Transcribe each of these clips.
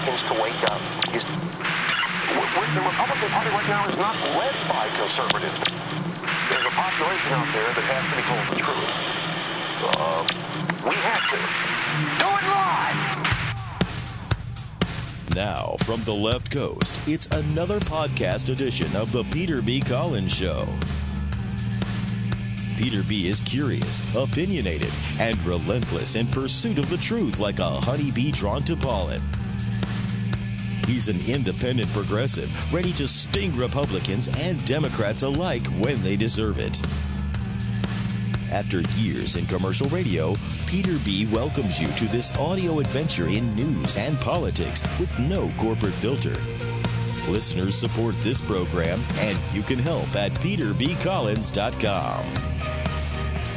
Republicans to wake up. Is the Republican Party right now is not led by conservatives. There's a population out there that has to be told the truth. Uh, we have to. Do it live! Now, from the left coast, it's another podcast edition of The Peter B. Collins Show. Peter B. is curious, opinionated, and relentless in pursuit of the truth like a honeybee drawn to pollen. He's an independent progressive, ready to sting Republicans and Democrats alike when they deserve it. After years in commercial radio, Peter B. welcomes you to this audio adventure in news and politics with no corporate filter. Listeners support this program, and you can help at peterbcollins.com.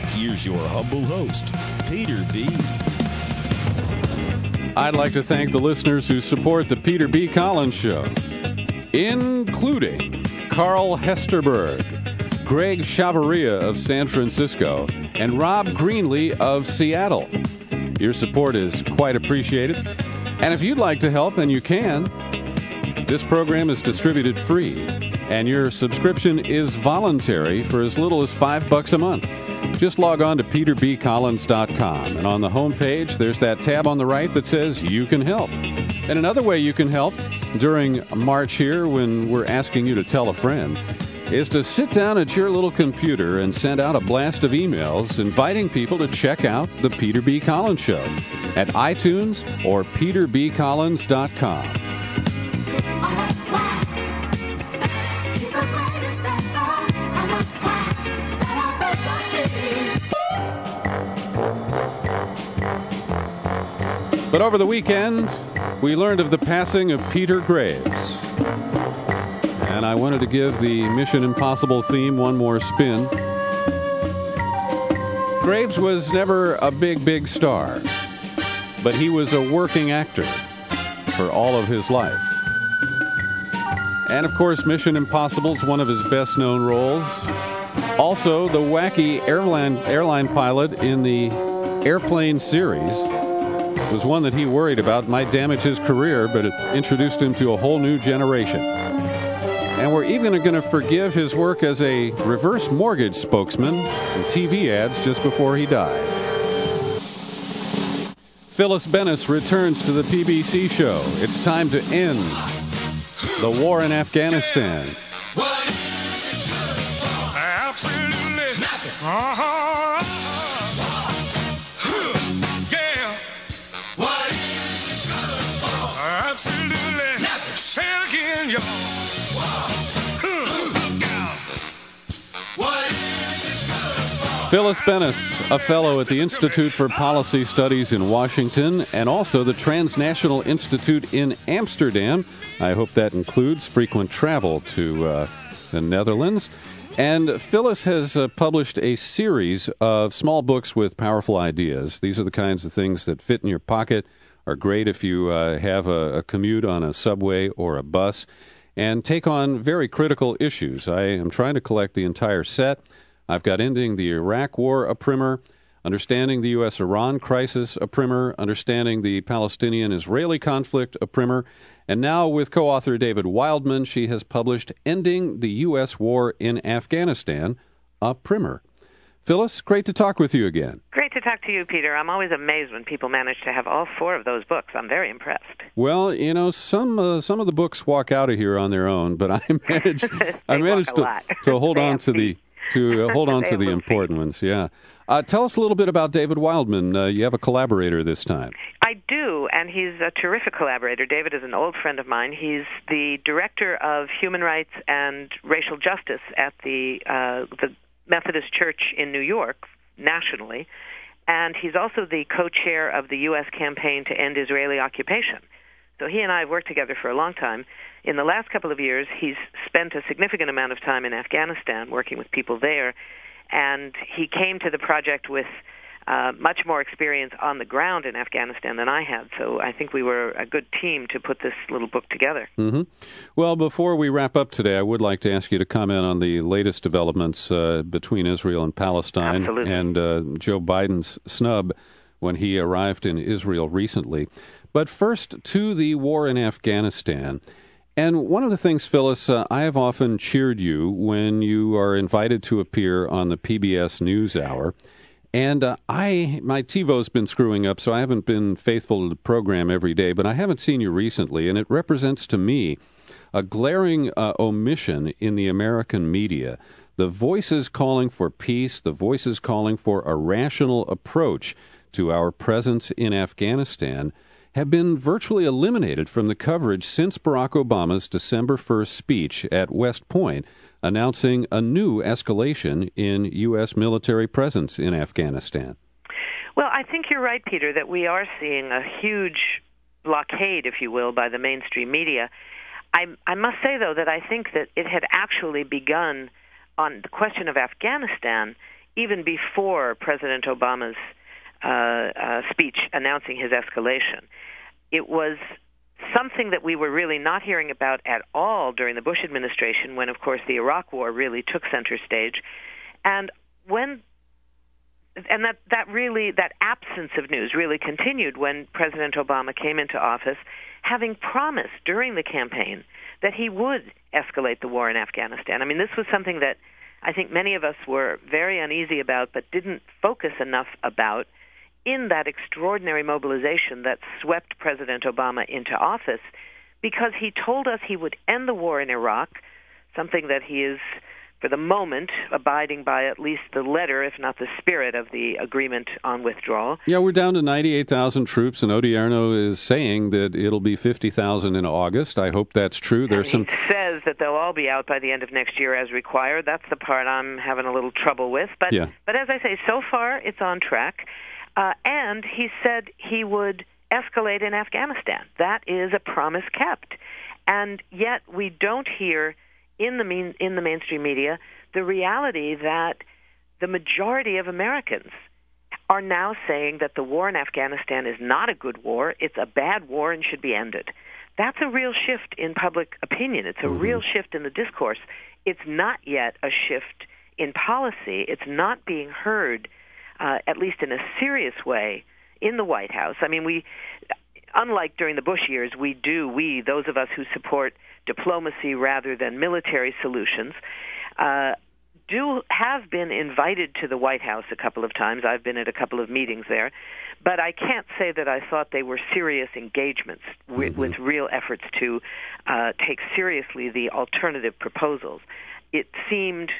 Here's your humble host, Peter B. I'd like to thank the listeners who support the Peter B. Collins Show, including Carl Hesterberg, Greg Chavarria of San Francisco, and Rob Greenlee of Seattle. Your support is quite appreciated. And if you'd like to help, and you can, this program is distributed free, and your subscription is voluntary for as little as five bucks a month. Just log on to peterbcollins.com, and on the home page, there's that tab on the right that says You Can Help. And another way you can help during March here, when we're asking you to tell a friend, is to sit down at your little computer and send out a blast of emails inviting people to check out the Peter B. Collins Show at iTunes or peterbcollins.com. But over the weekend, we learned of the passing of Peter Graves. And I wanted to give the Mission Impossible theme one more spin. Graves was never a big, big star, but he was a working actor for all of his life. And of course, Mission Impossible is one of his best known roles. Also, the wacky airline, airline pilot in the Airplane series was one that he worried about might damage his career, but it introduced him to a whole new generation. And we're even going to forgive his work as a reverse mortgage spokesman in TV ads just before he died. Phyllis Bennis returns to the PBC show. It's time to end the war in Afghanistan. Phyllis Bennis, a fellow at the Institute for Policy Studies in Washington and also the Transnational Institute in Amsterdam. I hope that includes frequent travel to uh, the Netherlands. And Phyllis has uh, published a series of small books with powerful ideas. These are the kinds of things that fit in your pocket, are great if you uh, have a, a commute on a subway or a bus, and take on very critical issues. I am trying to collect the entire set. I've got Ending the Iraq War, a primer, Understanding the U.S. Iran Crisis, a primer, Understanding the Palestinian Israeli Conflict, a primer, and now with co author David Wildman, she has published Ending the U.S. War in Afghanistan, a primer. Phyllis, great to talk with you again. Great to talk to you, Peter. I'm always amazed when people manage to have all four of those books. I'm very impressed. Well, you know, some uh, some of the books walk out of here on their own, but I managed I managed to to hold on to the. To uh, hold on to the important ones. Yeah. Uh, tell us a little bit about David Wildman. Uh, you have a collaborator this time. I do, and he's a terrific collaborator. David is an old friend of mine. He's the director of human rights and racial justice at the uh, the Methodist Church in New York nationally, and he's also the co-chair of the U.S. campaign to end Israeli occupation. So he and I have worked together for a long time. In the last couple of years, he's spent a significant amount of time in Afghanistan working with people there, and he came to the project with uh, much more experience on the ground in Afghanistan than I had. So I think we were a good team to put this little book together. hmm Well, before we wrap up today, I would like to ask you to comment on the latest developments uh, between Israel and Palestine Absolutely. and uh, Joe Biden's snub when he arrived in Israel recently. But first, to the war in Afghanistan. And one of the things, Phyllis, uh, I have often cheered you when you are invited to appear on the PBS NewsHour. And uh, I, my TiVo's been screwing up, so I haven't been faithful to the program every day. But I haven't seen you recently, and it represents to me a glaring uh, omission in the American media. The voices calling for peace, the voices calling for a rational approach to our presence in Afghanistan have been virtually eliminated from the coverage since Barack Obama's December 1st speech at West Point announcing a new escalation in U.S. military presence in Afghanistan. Well, I think you're right, Peter, that we are seeing a huge blockade, if you will, by the mainstream media. I, I must say, though, that I think that it had actually begun on the question of Afghanistan even before President Obama's Uh, uh, speech announcing his escalation. It was something that we were really not hearing about at all during the Bush administration, when, of course, the Iraq War really took center stage, and when and that that really that absence of news really continued when President Obama came into office, having promised during the campaign that he would escalate the war in Afghanistan. I mean, this was something that I think many of us were very uneasy about, but didn't focus enough about in that extraordinary mobilization that swept President Obama into office because he told us he would end the war in Iraq, something that he is, for the moment, abiding by at least the letter, if not the spirit, of the agreement on withdrawal. Yeah, we're down to 98,000 troops, and Odierno is saying that it'll be 50,000 in August. I hope that's true. There's some says that they'll all be out by the end of next year as required. That's the part I'm having a little trouble with. But yeah. but as I say, so far it's on track. Uh, and he said he would escalate in Afghanistan. That is a promise kept. And yet we don't hear in the mean, in the mainstream media the reality that the majority of Americans are now saying that the war in Afghanistan is not a good war, it's a bad war and should be ended. That's a real shift in public opinion. It's a mm-hmm. real shift in the discourse. It's not yet a shift in policy. It's not being heard uh, at least in a serious way, in the White House. I mean, we, unlike during the Bush years, we do, we, those of us who support diplomacy rather than military solutions, uh, do have been invited to the White House a couple of times. I've been at a couple of meetings there, but I can't say that I thought they were serious engagements with, mm-hmm. with real efforts to uh, take seriously the alternative proposals. It seemed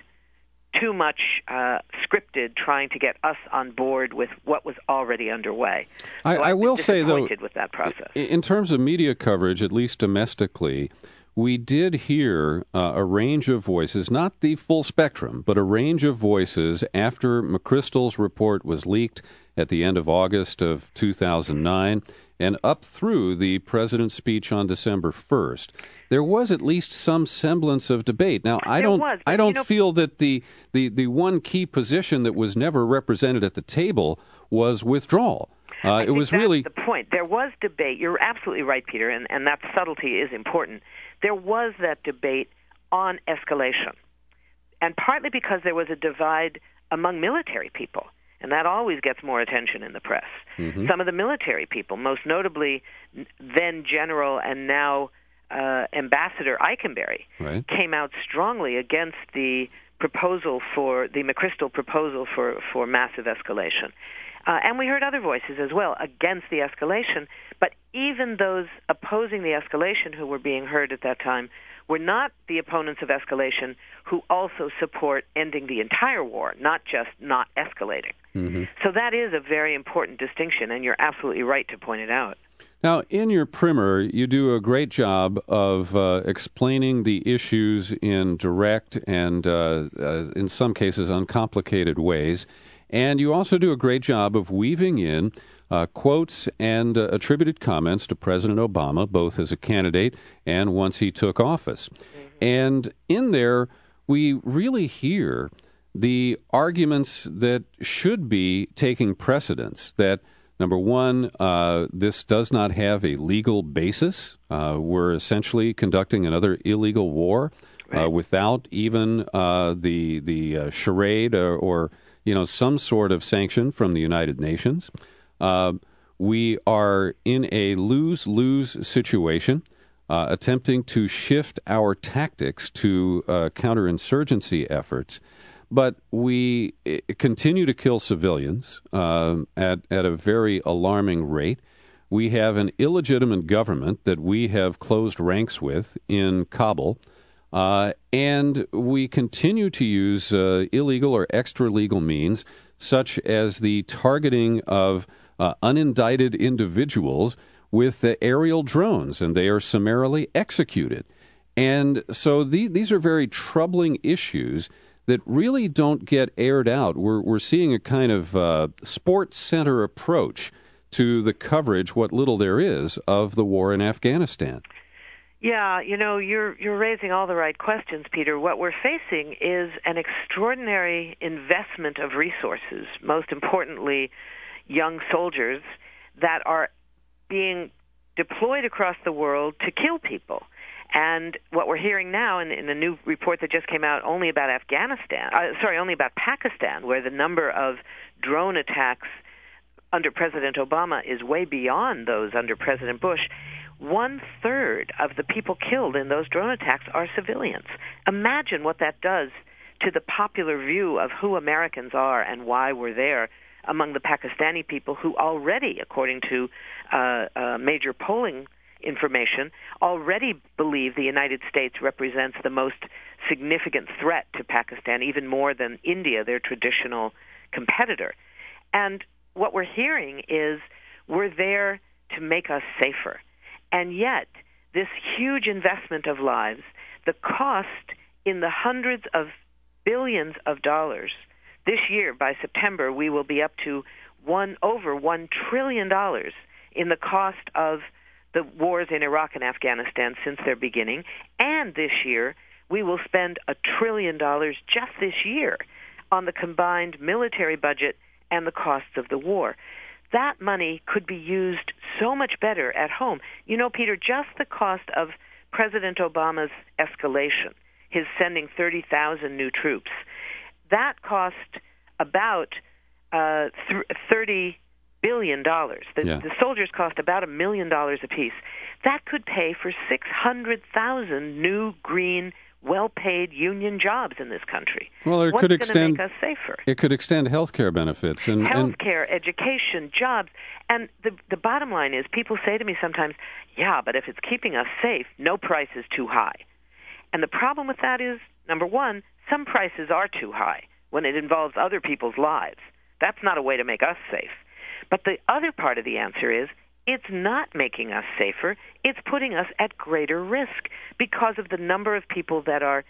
too much uh, scripted trying to get us on board with what was already underway. So I, I will say though, with that process. in terms of media coverage, at least domestically, we did hear uh, a range of voices, not the full spectrum, but a range of voices after McChrystal's report was leaked at the end of August of 2009 and up through the president's speech on December 1st there was at least some semblance of debate. Now, I don't, was, I don't know, feel that the, the, the one key position that was never represented at the table was withdrawal. Uh, it was really the point. There was debate. You're absolutely right, Peter, and, and that subtlety is important. There was that debate on escalation, and partly because there was a divide among military people and that always gets more attention in the press. Mm-hmm. Some of the military people, most notably then General and now uh, Ambassador Eikenberry right. came out strongly against the proposal for the McChrystal proposal for, for massive escalation. Uh, and we heard other voices as well against the escalation. But even those opposing the escalation who were being heard at that time were not the opponents of escalation who also support ending the entire war, not just not escalating. Mm-hmm. So that is a very important distinction, and you're absolutely right to point it out. Now, in your primer, you do a great job of uh, explaining the issues in direct and, uh, uh, in some cases, uncomplicated ways. And you also do a great job of weaving in uh, quotes and uh, attributed comments to President Obama, both as a candidate and once he took office. Mm-hmm. And in there, we really hear the arguments that should be taking precedence that Number one, uh, this does not have a legal basis. Uh, we're essentially conducting another illegal war uh, right. without even uh, the the uh, charade or, or, you know some sort of sanction from the United Nations. we are in a lose lose situation, uh, attempting to shift our tactics to uh, counterinsurgency efforts. But we eh, continue to kill civilians uh, at, at a very alarming rate. We have an illegitimate government that we have closed ranks with in Kabul. Uh, and we continue to use uh, illegal or extra legal means, such as the targeting of uh, unindicted individuals with the aerial drones, and they are summarily executed. And so the, these are very troubling issues that really don't get aired out. We're, we're seeing a kind of uh, sports center approach to the coverage, what little there is, of the war in Afghanistan. Yeah, you know, you're you're raising all the right questions, Peter. What we're facing is an extraordinary investment of resources, most importantly, young soldiers that are being deployed across the world to kill people. And what we're hearing now in, in a new report that just came out only about Afghanistan, uh, sorry, only about Pakistan, where the number of drone attacks under President Obama is way beyond those under President Bush. One third of the people killed in those drone attacks are civilians. Imagine what that does to the popular view of who Americans are and why we're there among the Pakistani people who already, according to uh, uh, major polling information, already believe the United States represents the most significant threat to Pakistan, even more than India, their traditional competitor. And what we're hearing is we're there to make us safer. And yet, this huge investment of lives, the cost in the hundreds of billions of dollars this year, by September, we will be up to one over one trillion dollars in the cost of the wars in Iraq and Afghanistan since their beginning. And this year, we will spend a trillion dollars just this year on the combined military budget and the costs of the war. That money could be used so much better at home. You know, Peter, just the cost of President Obama's escalation, his sending 30,000 new troops, that cost about uh, th- 30 billion dollars. The, yeah. the soldiers cost about a million dollars apiece. That could pay for 600,000 new green well-paid union jobs in this country. Well, it What's could extend make us safer. It could extend health care benefits and health care, education, jobs. And the the bottom line is people say to me sometimes, "Yeah, but if it's keeping us safe, no price is too high." And the problem with that is number 1, some prices are too high when it involves other people's lives. That's not a way to make us safe. But the other part of the answer is it's not making us safer. It's putting us at greater risk because of the number of people that are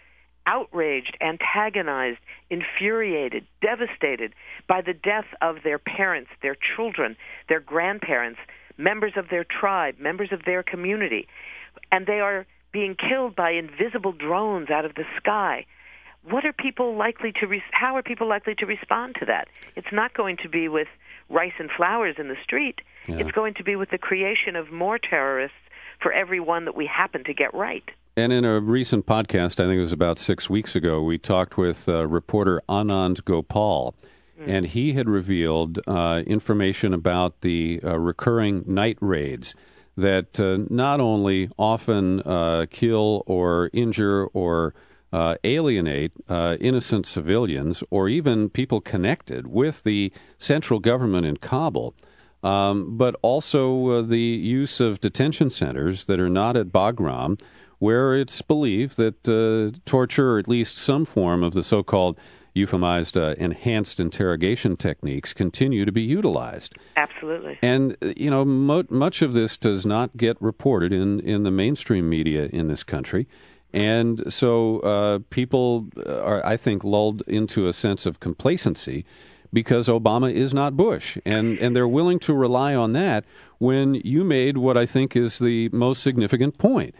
outraged, antagonized, infuriated, devastated by the death of their parents, their children, their grandparents, members of their tribe, members of their community. And they are being killed by invisible drones out of the sky. What are people likely to re- how are people likely to respond to that? It's not going to be with rice and flowers in the street. Yeah. It's going to be with the creation of more terrorists for every one that we happen to get right. And in a recent podcast, I think it was about six weeks ago, we talked with uh, reporter Anand Gopal, mm. and he had revealed uh, information about the uh, recurring night raids that uh, not only often uh, kill or injure or uh, alienate uh, innocent civilians or even people connected with the central government in Kabul, um, but also uh, the use of detention centers that are not at Bagram, where it's believed that uh, torture, or at least some form of the so called euphemized uh, enhanced interrogation techniques continue to be utilized. Absolutely. And, you know, mo- much of this does not get reported in, in the mainstream media in this country. And so uh, people are, I think, lulled into a sense of complacency because Obama is not Bush. And, and they're willing to rely on that when you made what I think is the most significant point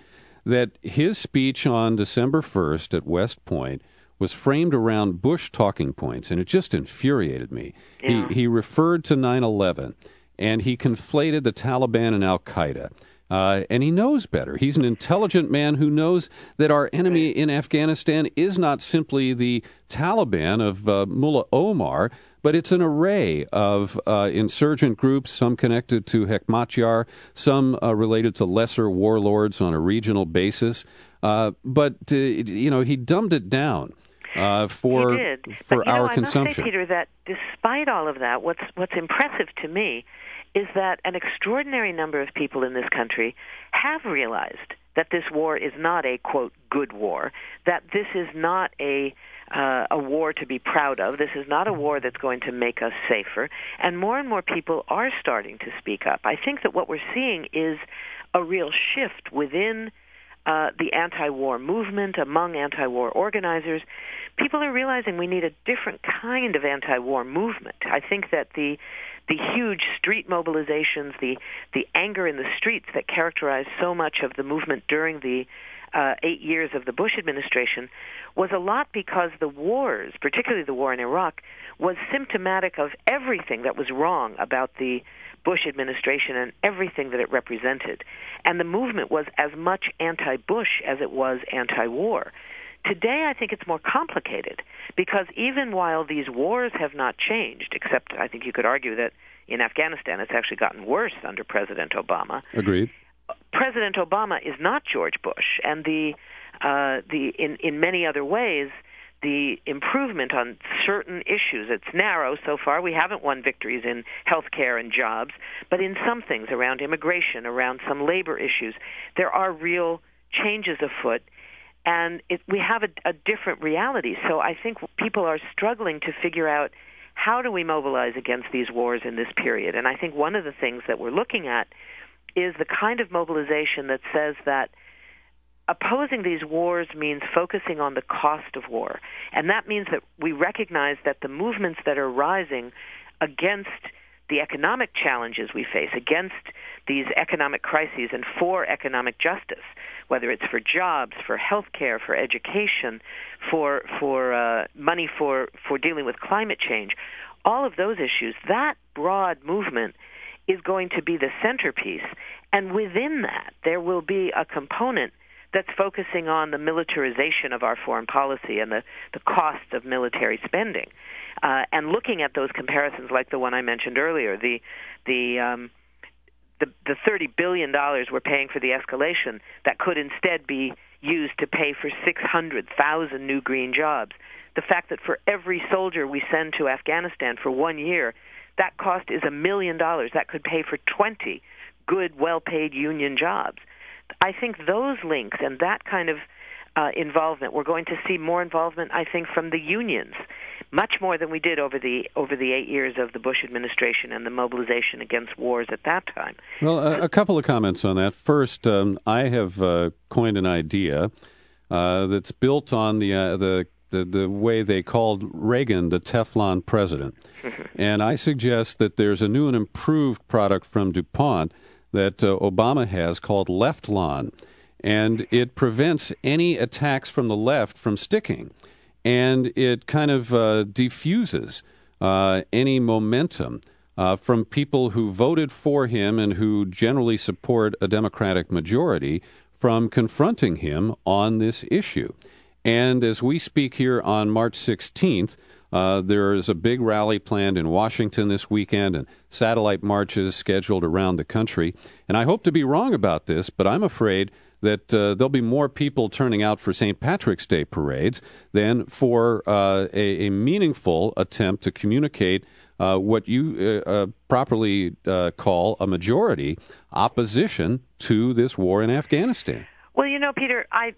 that his speech on December 1st at West Point was framed around Bush talking points, and it just infuriated me. Yeah. He, he referred to 9 11 and he conflated the Taliban and Al Qaeda. Uh, and he knows better. He's an intelligent man who knows that our enemy in Afghanistan is not simply the Taliban of uh, Mullah Omar, but it's an array of uh, insurgent groups, some connected to Hekmatyar, some uh, related to lesser warlords on a regional basis. Uh, but uh, you know, he dumbed it down uh, for did. for but, our know, I consumption. must say, Peter, that despite all of that, what's what's impressive to me is that an extraordinary number of people in this country have realized that this war is not a quote good war, that this is not a uh, a war to be proud of. This is not a war that's going to make us safer. And more and more people are starting to speak up. I think that what we're seeing is a real shift within uh, the anti-war movement among anti-war organizers. People are realizing we need a different kind of anti-war movement. I think that the the huge street mobilizations, the the anger in the streets that characterized so much of the movement during the uh, eight years of the Bush administration was a lot because the wars, particularly the war in Iraq, was symptomatic of everything that was wrong about the Bush administration and everything that it represented. And the movement was as much anti Bush as it was anti war. Today, I think it's more complicated because even while these wars have not changed, except I think you could argue that in Afghanistan it's actually gotten worse under President Obama. Agreed. President Obama is not George Bush, and the uh, the in in many other ways the improvement on certain issues. It's narrow so far. We haven't won victories in health care and jobs, but in some things around immigration, around some labor issues, there are real changes afoot. And it, we have a, a different reality. So I think people are struggling to figure out how do we mobilize against these wars in this period. And I think one of the things that we're looking at is the kind of mobilization that says that opposing these wars means focusing on the cost of war. And that means that we recognize that the movements that are rising against the economic challenges we face, against these economic crises, and for economic justice, whether it's for jobs, for health care, for education, for, for uh, money for, for dealing with climate change, all of those issues, that broad movement is going to be the centerpiece. And within that, there will be a component that's focusing on the militarization of our foreign policy and the, the cost of military spending, uh, and looking at those comparisons like the one I mentioned earlier, the the um, the, the thirty billion dollars we're paying for the escalation that could instead be used to pay for six hundred thousand new green jobs. The fact that for every soldier we send to Afghanistan for one year, that cost is a million dollars. That could pay for twenty good, well-paid union jobs. I think those links and that kind of uh, involvement, we're going to see more involvement, I think, from the unions, much more than we did over the over the eight years of the Bush administration and the mobilization against wars at that time. Well, a, a couple of comments on that. First, um, I have uh, coined an idea uh, that's built on the uh, the the, the way they called Reagan the Teflon president. and I suggest that there's a new and improved product from DuPont that uh, Obama has called Leftlon. And it prevents any attacks from the left from sticking. And it kind of uh, diffuses uh, any momentum uh, from people who voted for him and who generally support a Democratic majority from confronting him on this issue. And as we speak here on March 16th, uh, there is a big rally planned in Washington this weekend and satellite marches scheduled around the country. And I hope to be wrong about this, but I'm afraid that uh, there'll be more people turning out for St. Patrick's Day parades than for uh, a, a, meaningful attempt to communicate uh, what you uh, uh, properly call a majority opposition to this war in Afghanistan. Well, you know, Peter, I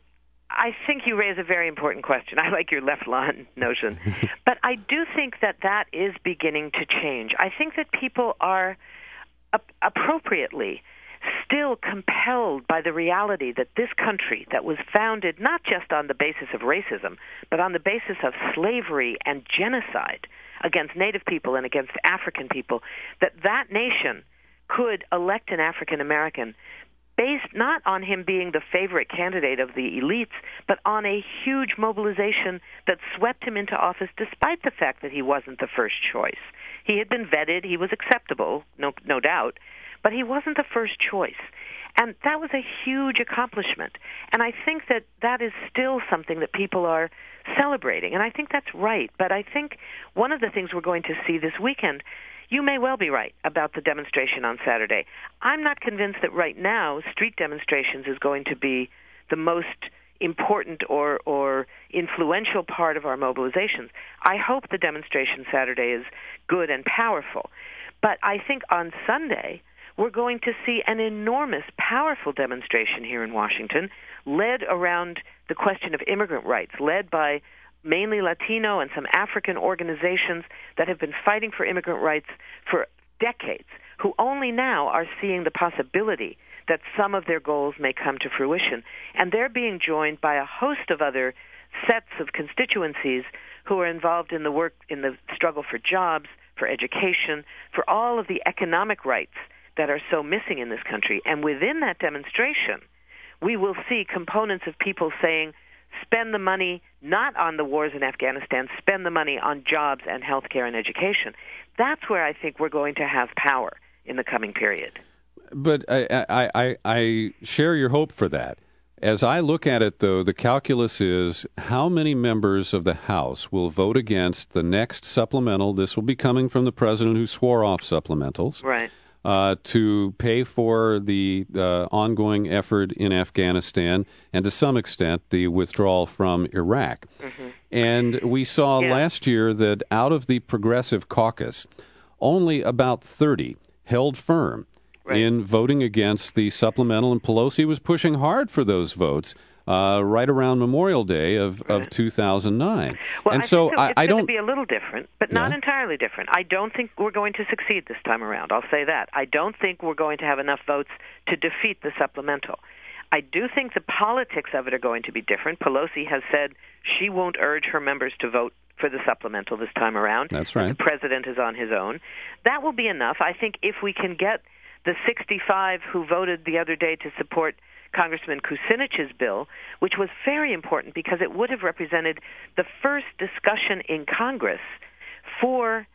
I think you raise a very important question. I like your Leftlon notion. but I do think that that is beginning to change. I think that people are appropriately still compelled by the reality that this country that was founded not just on the basis of racism, but on the basis of slavery and genocide against native people and against African people, that that nation could elect an African American based not on him being the favorite candidate of the elites, but on a huge mobilization that swept him into office despite the fact that he wasn't the first choice. He had been vetted, he was acceptable, no, no doubt, but he wasn't the first choice. And that was a huge accomplishment. And I think that that is still something that people are celebrating. And I think that's right. But I think one of the things we're going to see this weekend, you may well be right about the demonstration on Saturday. I'm not convinced that right now street demonstrations is going to be the most important or or influential part of our mobilizations. I hope the demonstration Saturday is good and powerful. But I think on Sunday we're going to see an enormous powerful demonstration here in Washington led around the question of immigrant rights, led by mainly Latino and some African organizations that have been fighting for immigrant rights for decades, who only now are seeing the possibility that some of their goals may come to fruition. And they're being joined by a host of other sets of constituencies who are involved in the work in the struggle for jobs, for education, for all of the economic rights that are so missing in this country. And within that demonstration, we will see components of people saying, spend the money not on the wars in Afghanistan, spend the money on jobs and health care and education. That's where I think we're going to have power in the coming period. But I, I, I, I share your hope for that. As I look at it, though, the calculus is how many members of the House will vote against the next supplemental. This will be coming from the president who swore off supplementals. Right. Uh, to pay for the uh, ongoing effort in Afghanistan and to some extent the withdrawal from Iraq. Mm-hmm. And we saw yeah. last year that out of the Progressive Caucus, only about 30 held firm right. in voting against the supplemental, and Pelosi was pushing hard for those votes. Uh, right around Memorial Day of, right. of 2009. Well, and I so I, I, don't don't be a little different, but not yeah. entirely different. I don't think we're going to succeed this time around. I'll say that. I don't think we're going to have enough votes to defeat the supplemental. I do think the politics of it are going to be different. Pelosi has said she won't urge her members to vote for the supplemental this time around. That's right. The president is on his own. That will be enough. I think if we can get the 65 who voted the other day to support Congressman Kucinich's bill, which was very important because it would have represented the first discussion in Congress for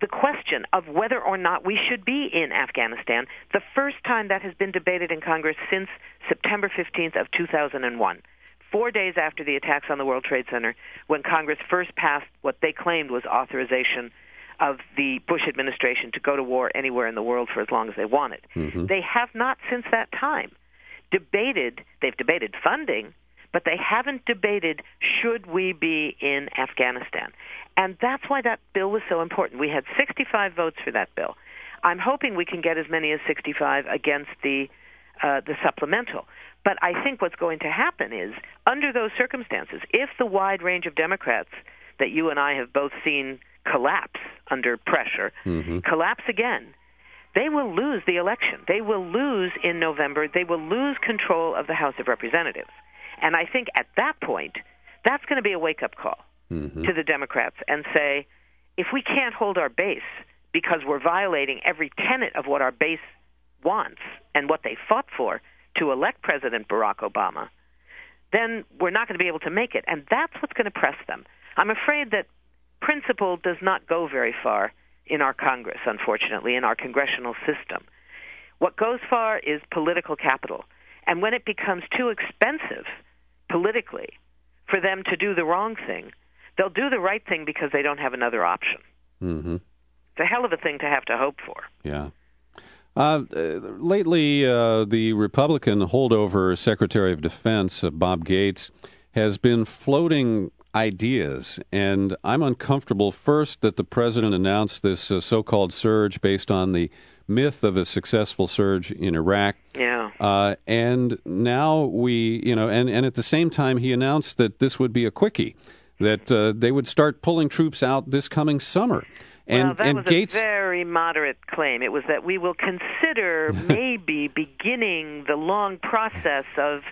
the question of whether or not we should be in Afghanistan, the first time that has been debated in Congress since September 15th of 2001. 4 days after the attacks on the World Trade Center when Congress first passed what they claimed was authorization of the Bush administration to go to war anywhere in the world for as long as they wanted. Mm-hmm. They have not since that time debated, they've debated funding, but they haven't debated should we be in Afghanistan. And that's why that bill was so important. We had 65 votes for that bill. I'm hoping we can get as many as 65 against the uh, the supplemental. But I think what's going to happen is, under those circumstances, if the wide range of Democrats that you and I have both seen collapse under pressure, mm-hmm. collapse again, they will lose the election. They will lose in November. They will lose control of the House of Representatives. And I think at that point, that's going to be a wake up call mm-hmm. to the Democrats and say, if we can't hold our base because we're violating every tenet of what our base wants and what they fought for to elect President Barack Obama, then we're not going to be able to make it. And that's what's going to press them. I'm afraid that principle does not go very far in our Congress, unfortunately, in our congressional system. What goes far is political capital. And when it becomes too expensive politically for them to do the wrong thing, they'll do the right thing because they don't have another option. Mm-hmm. It's a hell of a thing to have to hope for. Yeah. Uh, lately, uh, the Republican holdover Secretary of Defense, uh, Bob Gates, has been floating ideas. And I'm uncomfortable first that the president announced this uh, so called surge based on the myth of a successful surge in Iraq. Yeah. Uh, and now we, you know, and, and at the same time, he announced that this would be a quickie, that uh, they would start pulling troops out this coming summer. And, well, that and was Gates, a very moderate claim. It was that we will consider maybe beginning the long process of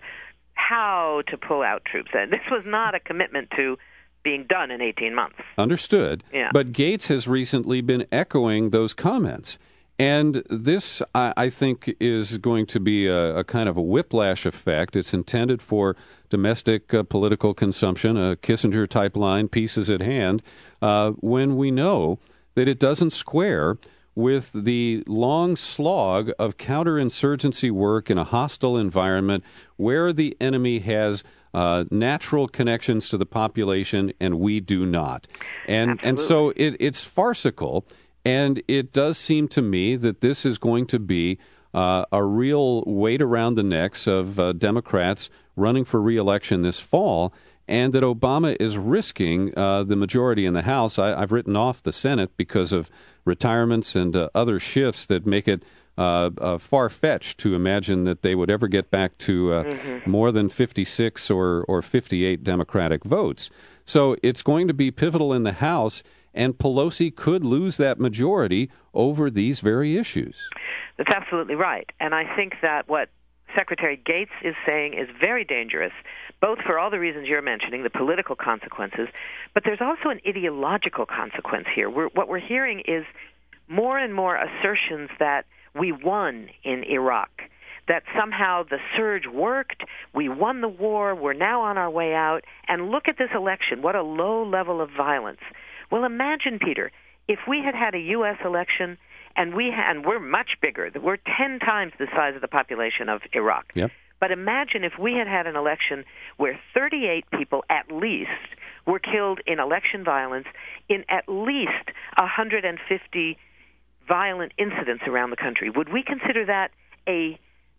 how to pull out troops. And this was not a commitment to being done in 18 months. Understood. Yeah. But Gates has recently been echoing those comments. And this, I, I think, is going to be a, a, kind of a whiplash effect. It's intended for domestic uh, political consumption, a Kissinger type line, pieces at hand, uh, when we know that it doesn't square with the long slog of counterinsurgency work in a hostile environment where the enemy has uh, natural connections to the population and we do not. And Absolutely. and so it, it's farcical, and it does seem to me that this is going to be uh, a real weight around the necks of uh, Democrats running for reelection this fall and that Obama is risking uh, the majority in the House. I, have written off the Senate because of retirements and uh, other shifts that make it uh, uh far fetched to imagine that they would ever get back to uh, mm-hmm. more than 56 or, or 58 Democratic votes. So it's going to be pivotal in the House, and Pelosi could lose that majority over these very issues. That's absolutely right. And I think that what Secretary Gates is saying is very dangerous, both for all the reasons you're mentioning, the political consequences, but there's also an ideological consequence here. We're, what we're hearing is more and more assertions that we won in Iraq, that somehow the surge worked, we won the war, we're now on our way out, and look at this election, what a low level of violence. Well, imagine, Peter, if we had had a U.S. election and we and we're much bigger. We're ten times the size of the population of Iraq. Yep. But imagine if we had had an election where 38 people at least were killed in election violence in at least 150 violent incidents around the country. Would we consider that a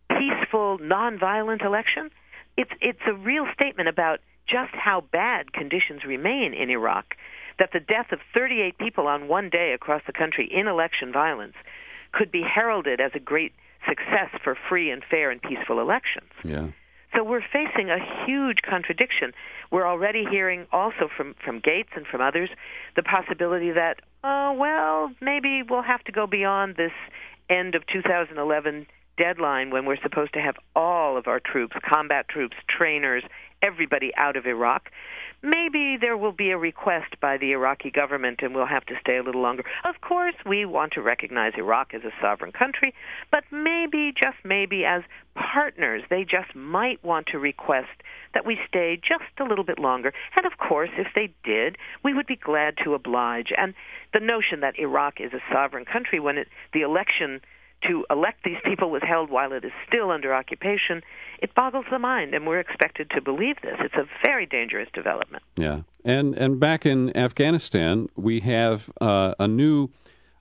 peaceful, nonviolent election? It's it's a real statement about just how bad conditions remain in Iraq that the death of 38 people on one day across the country in election violence could be heralded as a great success for free and fair and peaceful elections. Yeah. So we're facing a huge contradiction. We're already hearing also from, from Gates and from others the possibility that, oh, well, maybe we'll have to go beyond this end of 2011 deadline when we're supposed to have all of our troops, combat troops, trainers, everybody out of Iraq maybe there will be a request by the Iraqi government and we'll have to stay a little longer. Of course, we want to recognize Iraq as a sovereign country, but maybe, just maybe, as partners, they just might want to request that we stay just a little bit longer. And of course, if they did, we would be glad to oblige. And the notion that Iraq is a sovereign country when it, the election to elect these people was held while it is still under occupation, it boggles the mind, and we're expected to believe this. It's a very dangerous development. Yeah, and and back in Afghanistan, we have uh, a new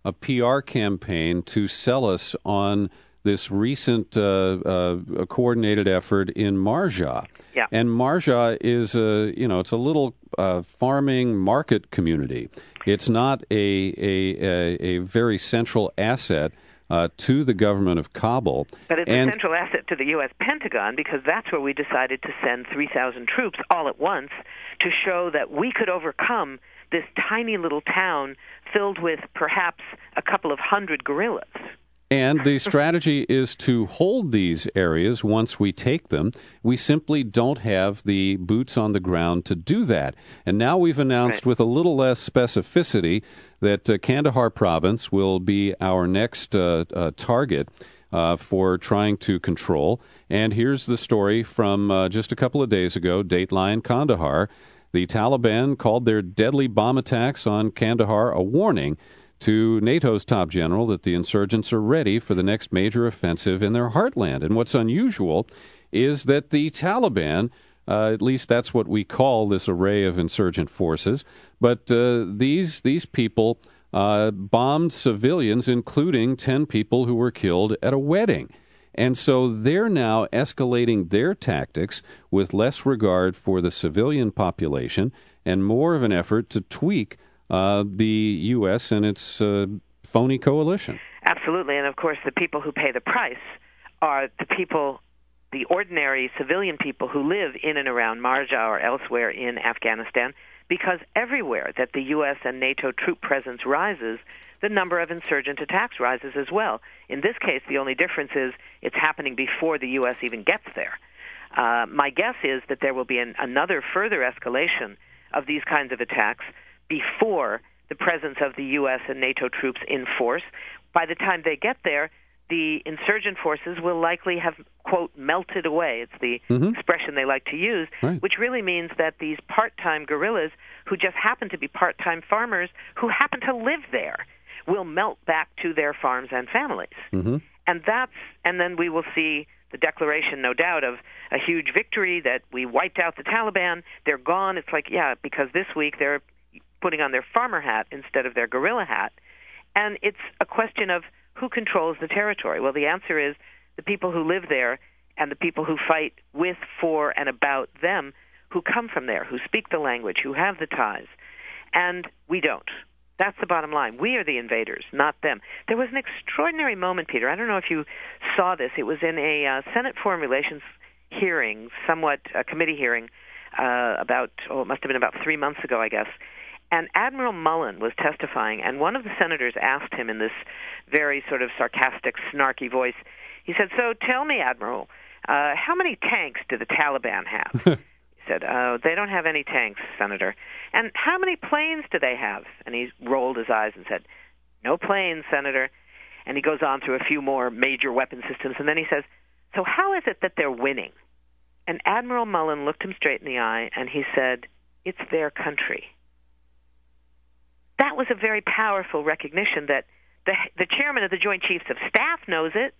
a PR campaign to sell us on this recent uh, uh, coordinated effort in Marja. Yeah. And Marja is a you know it's a little uh, farming market community. It's not a a, a, a very central asset uh, to the government of Kabul. But it's and, a central asset to the U.S. Pentagon because that's where we decided to send 3,000 troops all at once to show that we could overcome this tiny little town filled with perhaps a couple of hundred guerrillas. And the strategy is to hold these areas once we take them. We simply don't have the boots on the ground to do that. And now we've announced right. with a little less specificity that uh, Kandahar province will be our next uh, uh, target. Uh, for trying to control. And here's the story from uh, just a couple of days ago Dateline Kandahar. The Taliban called their deadly bomb attacks on Kandahar a warning to NATO's top general that the insurgents are ready for the next major offensive in their heartland. And what's unusual is that the Taliban, uh, at least that's what we call this array of insurgent forces, but uh, these these people uh, bombed civilians, including ten people who were killed at a wedding. And so they're now escalating their tactics with less regard for the civilian population and more of an effort to tweak uh, the U.S. and its uh, phony coalition. Absolutely, and of course, the people who pay the price are the people, the ordinary civilian people who live in and around Marja or elsewhere in Afghanistan, because everywhere that the U.S. and NATO troop presence rises, the number of insurgent attacks rises as well. In this case, the only difference is it's happening before the U.S. even gets there. Uh, my guess is that there will be an, another further escalation of these kinds of attacks before the presence of the U.S. and NATO troops in force. By the time they get there, the insurgent forces will likely have, quote, melted away. It's the mm-hmm. expression they like to use, right. which really means that these part time guerrillas who just happen to be part time farmers who happen to live there will melt back to their farms and families. Mm-hmm. And that's and then we will see the declaration, no doubt, of a huge victory that we wiped out the Taliban. They're gone. It's like, yeah, because this week they're putting on their farmer hat instead of their guerrilla hat. And it's a question of who controls the territory. Well, the answer is the people who live there and the people who fight with, for, and about them who come from there, who speak the language, who have the ties. And we don't. That's the bottom line. We are the invaders, not them. There was an extraordinary moment, Peter. I don't know if you saw this. It was in a uh, Senate Foreign Relations hearing, somewhat a committee hearing, uh, about, oh, it must have been about three months ago, I guess. And Admiral Mullen was testifying, and one of the senators asked him in this very sort of sarcastic, snarky voice, he said, So tell me, Admiral, uh, how many tanks do the Taliban have? He said, "Oh, they don't have any tanks, Senator." And how many planes do they have? And he rolled his eyes and said, "No planes, Senator." And he goes on through a few more major weapon systems, and then he says, "So how is it that they're winning?" And Admiral Mullen looked him straight in the eye, and he said, "It's their country." That was a very powerful recognition that the the chairman of the Joint Chiefs of Staff knows it.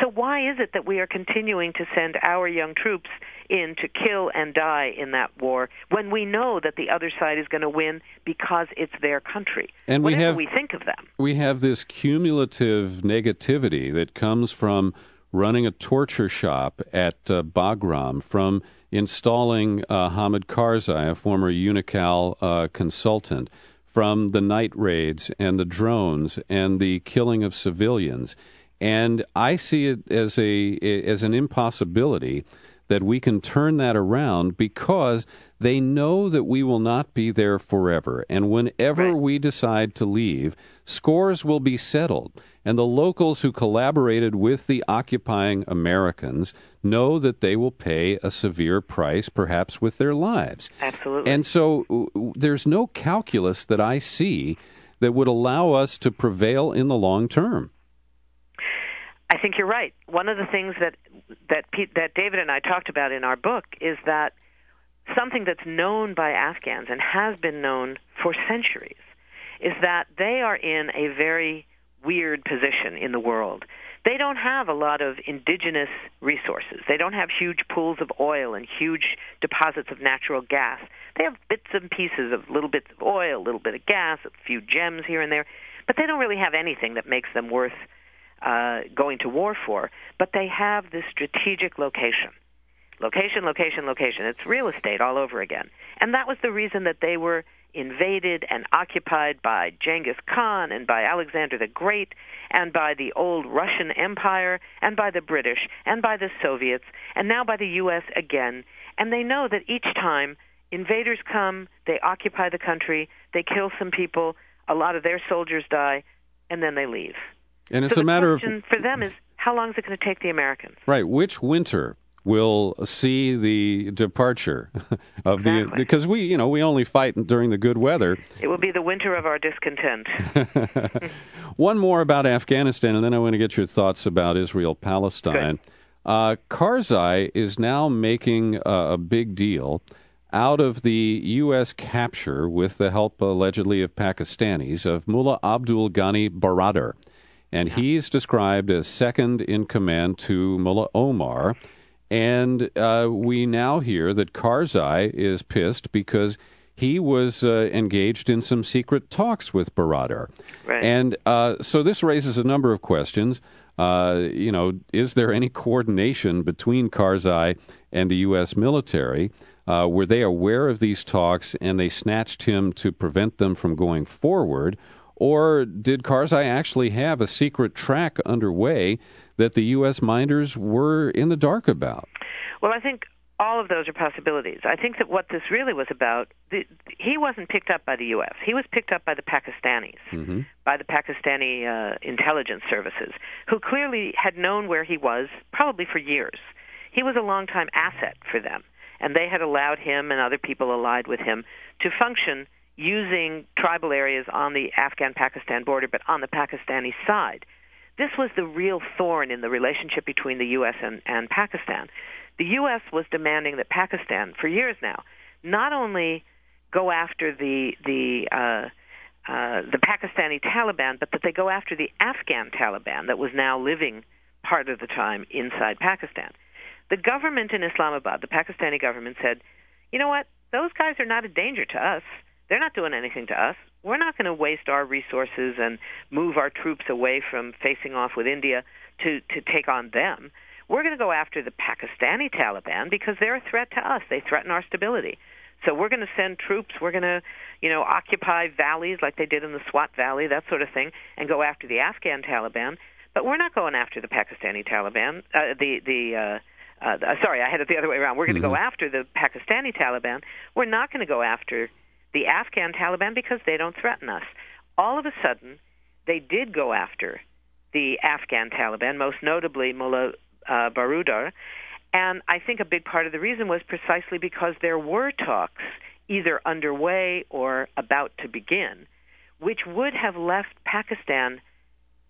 So why is it that we are continuing to send our young troops in to kill and die in that war when we know that the other side is going to win because it's their country? And we have we think of them. we have this cumulative negativity that comes from running a torture shop at uh, Bagram, from installing uh, Hamid Karzai, a former Unocal uh, consultant, from the night raids and the drones and the killing of civilians. And I see it as a as an impossibility that we can turn that around because they know that we will not be there forever. And whenever Right. we decide to leave, scores will be settled. And the locals who collaborated with the occupying Americans know that they will pay a severe price, perhaps with their lives. Absolutely. And so w- there's no calculus that I see that would allow us to prevail in the long term. I think you're right. One of the things that that Pete, that David and I talked about in our book is that something that's known by Afghans and has been known for centuries is that they are in a very weird position in the world. They don't have a lot of indigenous resources. They don't have huge pools of oil and huge deposits of natural gas. They have bits and pieces of little bits of oil, a little bit of gas, a few gems here and there, but they don't really have anything that makes them worth uh, going to war for, but they have this strategic location. Location, location, location. It's real estate all over again. And that was the reason that they were invaded and occupied by Genghis Khan and by Alexander the Great and by the old Russian Empire and by the British and by the Soviets and now by the U.S. again. And they know that each time invaders come, they occupy the country, they kill some people, a lot of their soldiers die, and then they leave. And it's so a matter of for them is how long is it going to take the Americans? right which winter will see the departure of Exactly. the because we you know we only fight during the good weather. It will be the winter of our discontent. One more about Afghanistan, and then I want to get your thoughts about Israel Palestine. Uh, Karzai is now making uh, a big deal out of the U.S. capture, with the help allegedly of Pakistanis, of Mullah Abdul Ghani Baradar. And he's described as second in command to Mullah Omar. And uh, we now hear that Karzai is pissed because he was uh, engaged in some secret talks with Baradar. Right. And uh, so this raises a number of questions. Uh, you know, is there any coordination between Karzai and the U.S. military? Uh, were they aware of these talks and they snatched him to prevent them from going forward? Or did Karzai actually have a secret track underway that the U.S. minders were in the dark about? Well, I think all of those are possibilities. I think that what this really was about, the, he wasn't picked up by the U.S. He was picked up by the Pakistanis, by the Pakistani uh, intelligence services, who clearly had known where he was probably for years. He was a longtime asset for them, and they had allowed him and other people allied with him to function using tribal areas on the Afghan-Pakistan border, but on the Pakistani side. This was the real thorn in the relationship between the U.S. and, and Pakistan. The U.S. was demanding that Pakistan, for years now, not only go after the the uh, uh, the Pakistani Taliban, but that they go after the Afghan Taliban that was now living part of the time inside Pakistan. The government in Islamabad, the Pakistani government, said, you know what? Those guys are not a danger to us. They're not doing anything to us. We're not going to waste our resources and move our troops away from facing off with India to, to take on them. We're going to go after the Pakistani Taliban because they're a threat to us. They threaten our stability. So we're going to send troops. We're going to, you know, occupy valleys like they did in the Swat Valley, that sort of thing, and go after the Afghan Taliban. But we're not going after the Pakistani Taliban. Uh, the the uh, uh, sorry, I had it the other way around. We're going to mm-hmm. go after the Pakistani Taliban. We're not going to go after the Afghan Taliban because they don't threaten us. All of a sudden, they did go after the Afghan Taliban, most notably Mullah uh, Baradar. And I think a big part of the reason was precisely because there were talks either underway or about to begin, which would have left Pakistan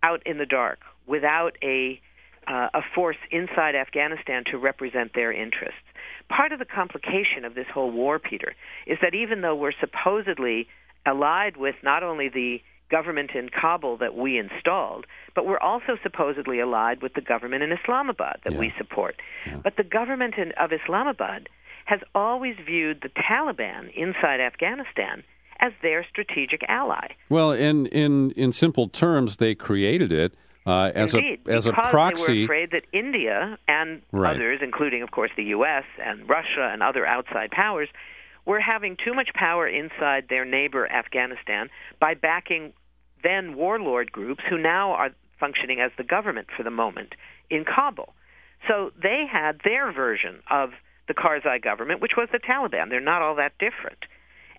out in the dark without a uh, a force inside Afghanistan to represent their interests. Part of the complication of this whole war, Peter, is that even though we're supposedly allied with not only the government in Kabul that we installed, but we're also supposedly allied with the government in Islamabad that yeah. we support. Yeah. But the government in, of Islamabad has always viewed the Taliban inside Afghanistan as their strategic ally. Well, in in in simple terms, they created it uh, as Indeed, a as a proxy. They were afraid that India and right. others, including of course the U.S. and Russia and other outside powers, were having too much power inside their neighbor Afghanistan by backing then warlord groups who now are functioning as the government for the moment in Kabul. So they had their version of the Karzai government, which was the Taliban. They're not all that different.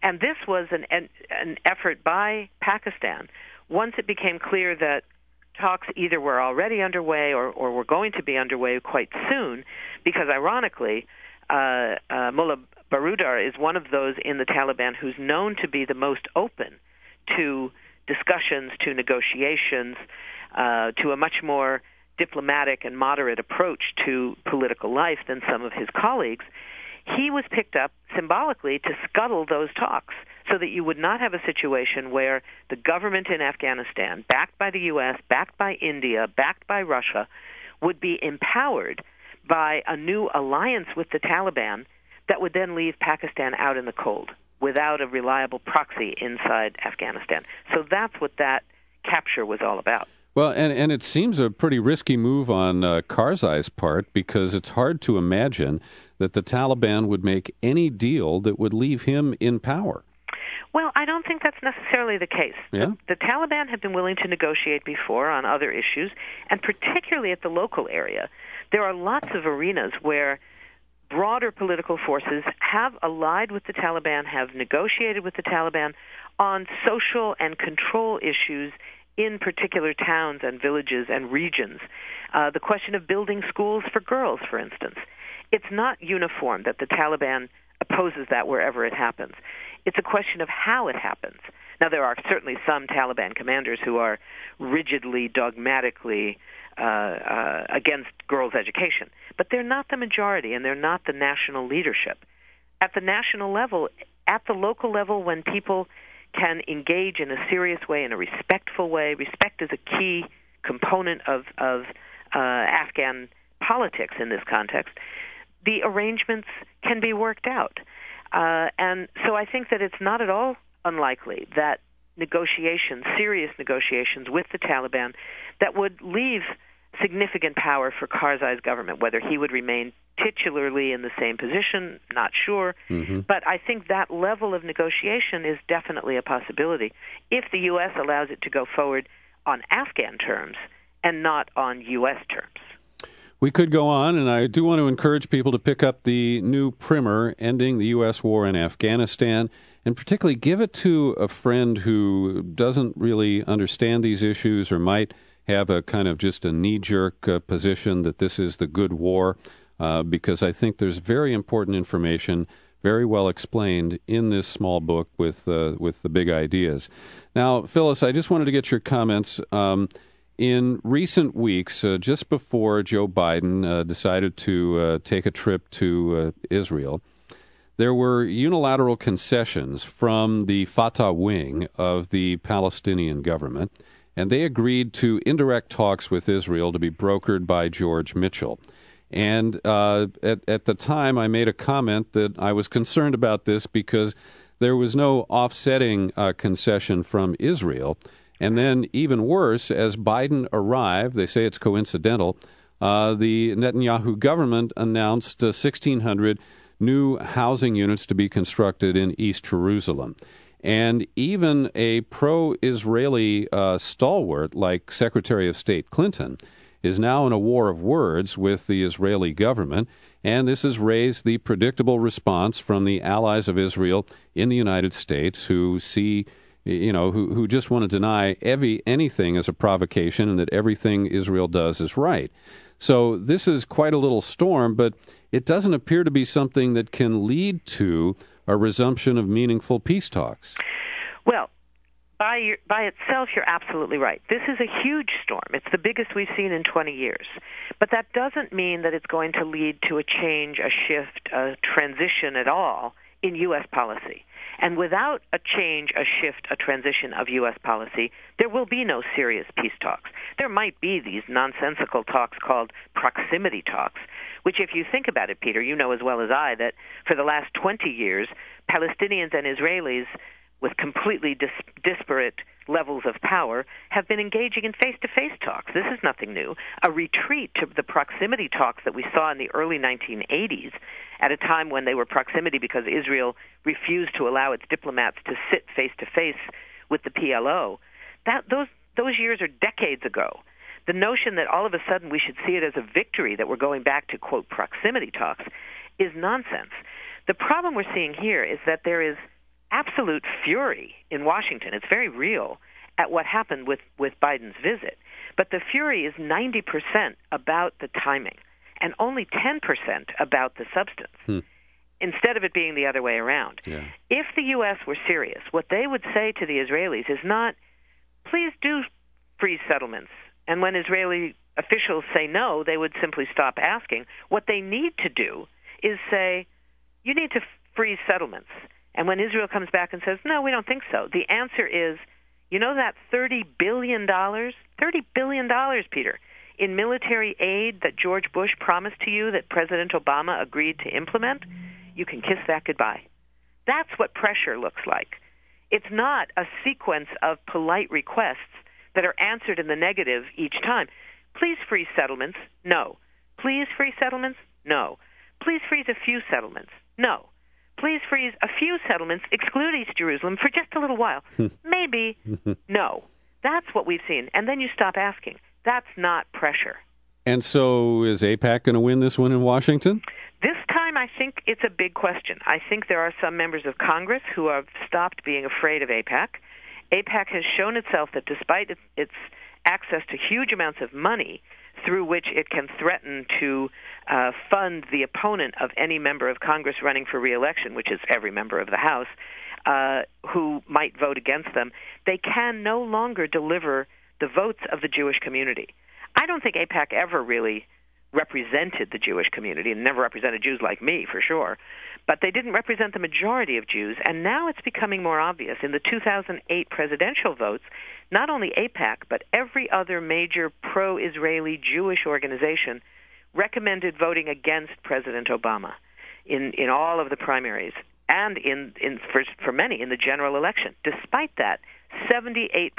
And this was an, an, an effort by Pakistan once it became clear that talks either were already underway or, or were going to be underway quite soon, because ironically, uh, uh, Mullah Baradar is one of those in the Taliban who's known to be the most open to discussions, to negotiations, uh, to a much more diplomatic and moderate approach to political life than some of his colleagues. He was picked up symbolically to scuttle those talks so that you would not have a situation where the government in Afghanistan, backed by the U.S., backed by India, backed by Russia, would be empowered by a new alliance with the Taliban that would then leave Pakistan out in the cold without a reliable proxy inside Afghanistan. So that's what that capture was all about. Well, and, and it seems a pretty risky move on uh, Karzai's part because it's hard to imagine that the Taliban would make any deal that would leave him in power. Well, I don't think that's necessarily the case. Yeah? The, the Taliban have been willing to negotiate before on other issues, and particularly at the local area. There are lots of arenas where broader political forces have allied with the Taliban, have negotiated with the Taliban on social and control issues in particular towns and villages and regions. Uh, the question of building schools for girls, for instance. It's not uniform that the Taliban opposes that wherever it happens. It's a question of how it happens. Now, there are certainly some Taliban commanders who are rigidly, dogmatically uh, uh, against girls' education, but they're not the majority and they're not the national leadership. At the national level, at the local level, when people can engage in a serious way, in a respectful way, respect is a key component of, of uh, Afghan politics in this context, the arrangements can be worked out. Uh, and so I think that it's not at all unlikely that negotiations, serious negotiations with the Taliban, that would leave significant power for Karzai's government. Whether he would remain titularly in the same position, not sure. Mm-hmm. But I think that level of negotiation is definitely a possibility if the U.S. allows it to go forward on Afghan terms and not on U.S. terms. We could go on, and I do want to encourage people to pick up the new primer, Ending the U.S. War in Afghanistan, and particularly give it to a friend who doesn't really understand these issues or might have a kind of just a knee jerk uh, position that this is the good war, uh, because I think there's very important information, very well explained in this small book with, uh, with the big ideas. Now, Phyllis, I just wanted to get your comments. Um, in recent weeks, uh, just before Joe Biden uh, decided to uh, take a trip to Israel, there were unilateral concessions from the Fatah wing of the Palestinian government, and they agreed to indirect talks with Israel to be brokered by George Mitchell. And uh, at, at the time, I made a comment that I was concerned about this because there was no offsetting uh, concession from Israel. And then, even worse, as Biden arrived, they say it's coincidental, uh, the Netanyahu government announced 1,600 uh, new housing units to be constructed in East Jerusalem. And even a pro Israeli uh, stalwart like Secretary of State Clinton is now in a war of words with the Israeli government, and this has raised the predictable response from the allies of Israel in the United States who see you know, who, who just want to deny every, anything as a provocation and that everything Israel does is right. So this is quite a little storm, but it doesn't appear to be something that can lead to a resumption of meaningful peace talks. Well, by your, by itself, you're absolutely right. This is a huge storm. It's the biggest we've seen in 20 years. But that doesn't mean that it's going to lead to a change, a shift, a transition at all in U.S. policy. And without a change, a shift, a transition of U.S. policy, there will be no serious peace talks. There might be these nonsensical talks called proximity talks, which, if you think about it, Peter, you know as well as I that for the last 20 years, Palestinians and Israelis with completely dis- disparate levels of power have been engaging in face to face talks. This is nothing new. A retreat to the proximity talks that we saw in the early 1980s at a time when they were proximity because Israel refused to allow its diplomats to sit face to face with the PLO. That those those years are decades ago. The notion that all of a sudden we should see it as a victory that we're going back to quote proximity talks is nonsense. The problem we're seeing here is that there is absolute fury in Washington. It's very real at what happened with, with Biden's visit. But the fury is 90% about the timing and only 10% about the substance. Hmm. Instead of it being the other way around. Yeah. If the U.S. were serious, what they would say to the Israelis is not, please do freeze settlements. And when Israeli officials say no, they would simply stop asking. What they need to do is say, you need to freeze settlements and when Israel comes back and says, no, we don't think so, the answer is, you know that $30 billion? $30 billion, Peter, in military aid that George Bush promised to you that President Obama agreed to implement? You can kiss that goodbye. That's what pressure looks like. It's not a sequence of polite requests that are answered in the negative each time. Please freeze settlements. No. Please freeze settlements. No. Please freeze a few settlements. No please freeze a few settlements, exclude East Jerusalem for just a little while. Hmm. Maybe. no. That's what we've seen. And then you stop asking. That's not pressure. And so is AIPAC going to win this one in Washington? This time, I think it's a big question. I think there are some members of Congress who have stopped being afraid of AIPAC. AIPAC has shown itself that despite its access to huge amounts of money, through which it can threaten to uh, fund the opponent of any member of Congress running for reelection, which is every member of the House, uh, who might vote against them, they can no longer deliver the votes of the Jewish community. I don't think AIPAC ever really represented the Jewish community and never represented Jews like me, for sure. But they didn't represent the majority of Jews, and now it's becoming more obvious. In the 2008 presidential votes, not only AIPAC, but every other major pro Israeli Jewish organization recommended voting against President Obama in, in all of the primaries and in, in for, for many in the general election. Despite that, 78%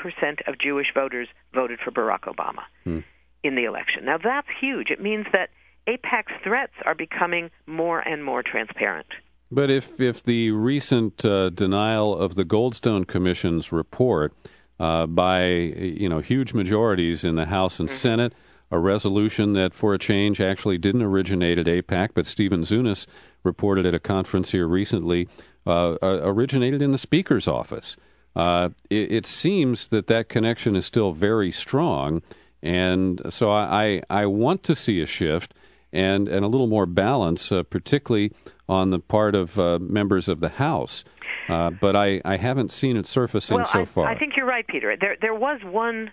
of Jewish voters voted for Barack Obama hmm. in the election. Now that's huge. It means that AIPAC's threats are becoming more and more transparent. But if if the recent uh, denial of the Goldstone Commission's report uh, by you know huge majorities in the House and mm-hmm. Senate, a resolution that, for a change, actually didn't originate at AIPAC, but Stephen Zunes reported at a conference here recently, uh, uh, originated in the Speaker's office. Uh, it, it, seems that that connection is still very strong, and so I, I want to see a shift and and a little more balance, uh, particularly on the part of uh, members of the House. Uh, but I, I haven't seen it surfacing well, so I, far. I think you're right, Peter. There there was one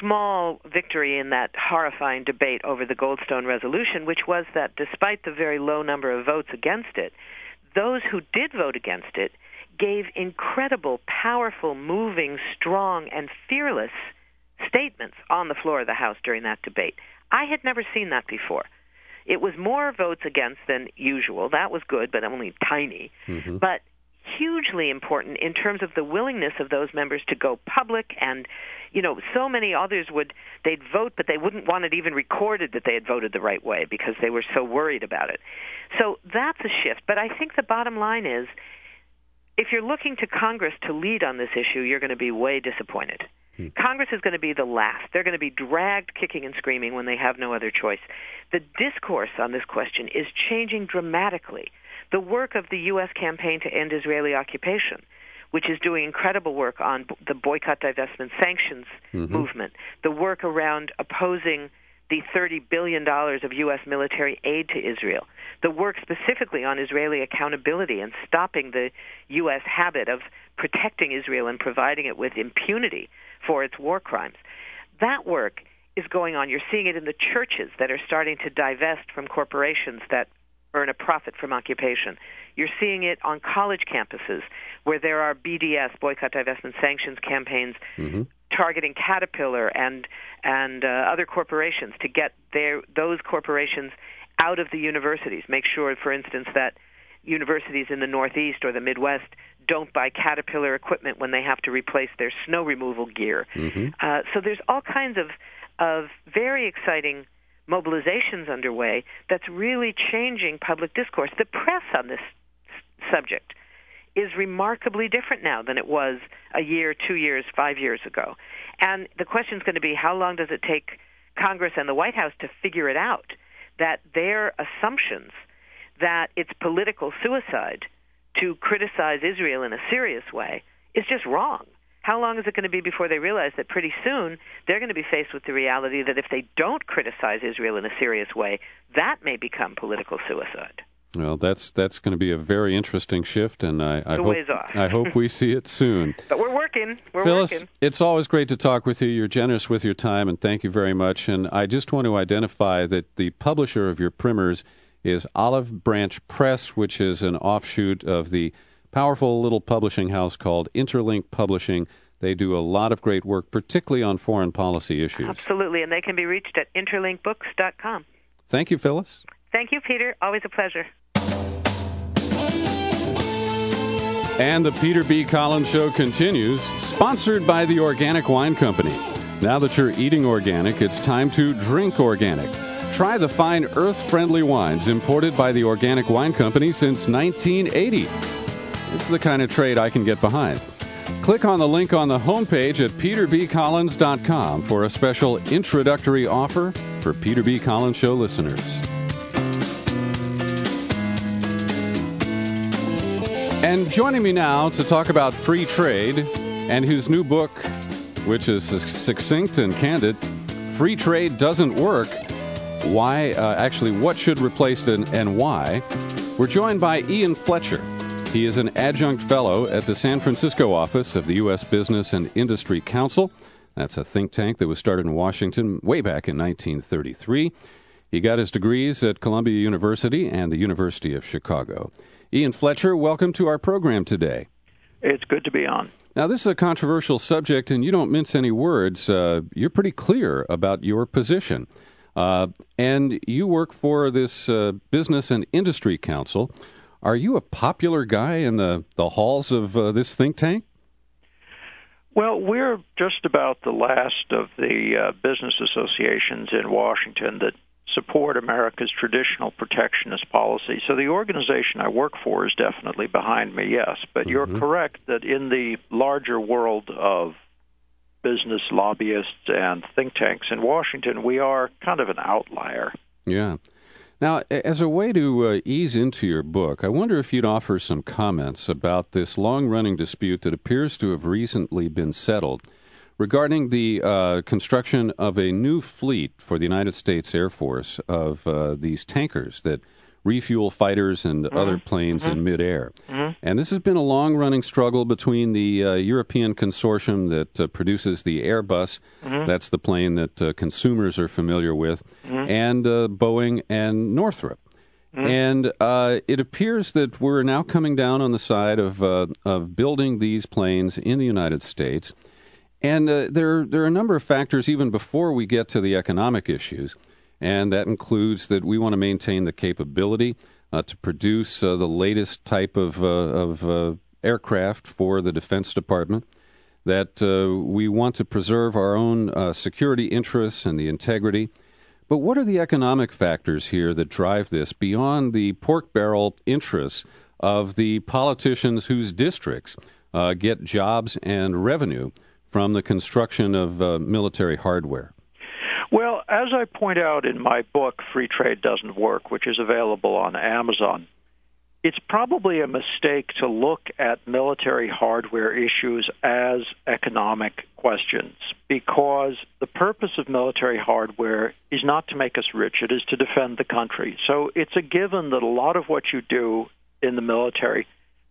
small victory in that horrifying debate over the Goldstone resolution, which was that despite the very low number of votes against it, those who did vote against it gave incredible, powerful, moving, strong, and fearless statements on the floor of the House during that debate. I had never seen that before. It was more votes against than usual. That was good, but only tiny. Mm-hmm. But hugely important in terms of the willingness of those members to go public and you know so many others would they'd vote but they wouldn't want it even recorded that they had voted the right way because they were so worried about it so that's a shift but i think the bottom line is if you're looking to congress to lead on this issue you're going to be way disappointed Hmm. Congress is going to be the last. They're going to be dragged kicking and screaming when they have no other choice. The discourse on this question is changing dramatically. The work of the U.S. campaign to end Israeli occupation, which is doing incredible work on the boycott, divestment, sanctions mm-hmm. movement, the work around opposing the $30 billion of U.S. military aid to Israel, the work specifically on Israeli accountability and stopping the U.S. habit of protecting Israel and providing it with impunity for its war crimes. That work is going on. You're seeing it in the churches that are starting to divest from corporations that earn a profit from occupation. You're seeing it on college campuses where there are BDS, boycott, divestment, sanctions campaigns mm-hmm. Targeting Caterpillar and and uh, other corporations to get their those corporations out of the universities. Make sure, for instance, that universities in the Northeast or the Midwest don't buy Caterpillar equipment when they have to replace their snow removal gear. Mm-hmm. Uh, so there's all kinds of of very exciting mobilizations underway that's really changing public discourse. The press on this subject is remarkably different now than it was a year, two years, five years ago. And the question is going to be how long does it take Congress and the White House to figure it out that their assumptions that it's political suicide to criticize Israel in a serious way is just wrong. How long is it going to be before they realize that pretty soon they're going to be faced with the reality that if they don't criticize Israel in a serious way, that may become political suicide? Well, that's that's going to be a very interesting shift, and I, I hope I hope we see it soon. But we're working. We're Phyllis, working. it's always great to talk with you. You're generous with your time, and thank you very much. And I just want to identify that the publisher of your primers is Olive Branch Press, which is an offshoot of the powerful little publishing house called Interlink Publishing. They do a lot of great work, particularly on foreign policy issues. Absolutely, and they can be reached at interlinkbooks.com. Thank you, Phyllis. Thank you, Peter. Always a pleasure. And the Peter B. Collins Show continues, sponsored by the Organic Wine Company. Now that you're eating organic, it's time to drink organic. Try the fine earth friendly wines imported by the Organic Wine Company since 1980. This is the kind of trade I can get behind. Click on the link on the homepage at peterbcollins.com for a special introductory offer for Peter B. Collins Show listeners. And joining me now to talk about free trade and his new book, which is succinct and candid Free Trade Doesn't Work why, uh, actually, what should replace it and, and why. We're joined by Ian Fletcher. He is an adjunct fellow at the San Francisco office of the U.S. Business and Industry Council. That's a think tank that was started in Washington way back in 1933. He got his degrees at Columbia University and the University of Chicago. Ian Fletcher, welcome to our program today. It's good to be on. Now, this is a controversial subject, and you don't mince any words. Uh, you're pretty clear about your position. Uh, and you work for this uh, Business and Industry Council. Are you a popular guy in the, the halls of uh, this think tank? Well, we're just about the last of the uh, business associations in Washington that support America's traditional protectionist policy. So the organization I work for is definitely behind me, yes. But mm-hmm. you're correct that in the larger world of business lobbyists and think tanks in Washington, we are kind of an outlier. Yeah. Now, as a way to uh, ease into your book, I wonder if you'd offer some comments about this long running dispute that appears to have recently been settled regarding the uh, construction of a new fleet for the United States Air Force of uh, these tankers that refuel fighters and mm-hmm. other planes mm-hmm. in midair. Mm-hmm. And this has been a long running struggle between the uh, European consortium that uh, produces the Airbus, mm-hmm. that's the plane that uh, consumers are familiar with, mm-hmm. and uh, Boeing and Northrop. Mm-hmm. And uh, it appears that we're now coming down on the side of uh, of building these planes in the United States. And uh, there, there are a number of factors even before we get to the economic issues, and that includes that we want to maintain the capability uh, to produce uh, the latest type of, uh, of aircraft for the Defense Department that uh, we want to preserve our own uh, security interests and the integrity. But what are the economic factors here that drive this beyond the pork barrel interests of the politicians whose districts uh, get jobs and revenue from the construction of uh, military hardware? Well, as I point out in my book, Free Trade Doesn't Work, which is available on Amazon, it's probably a mistake to look at military hardware issues as economic questions because the purpose of military hardware is not to make us rich, it is to defend the country. So it's a given that a lot of what you do in the military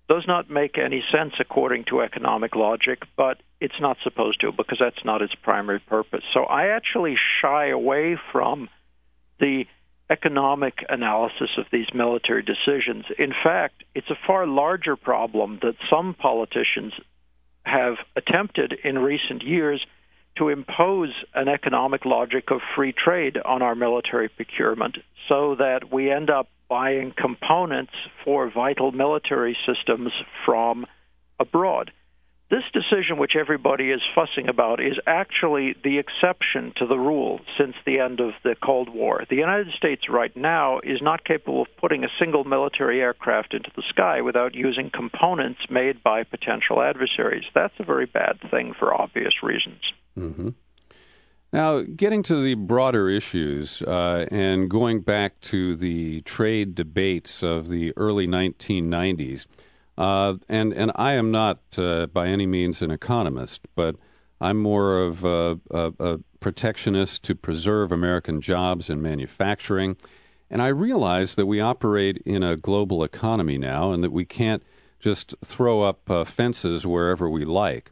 does not make any sense according to economic logic, but it's not supposed to because that's not its primary purpose. So I actually shy away from the economic analysis of these military decisions. In fact, it's a far larger problem that some politicians have attempted in recent years to impose an economic logic of free trade on our military procurement so that we end up buying components for vital military systems from abroad. This decision, which everybody is fussing about, is actually the exception to the rule since the end of the Cold War. The United States right now is not capable of putting a single military aircraft into the sky without using components made by potential adversaries. That's a very bad thing for obvious reasons. Mm-hmm. Now, getting to the broader issues uh, and going back to the trade debates of the early 1990s. Uh, and and I am not uh, by any means an economist, but I'm more of a, a, a, protectionist to preserve American jobs and manufacturing. And I realize that we operate in a global economy now, and that we can't just throw up uh, fences wherever we like.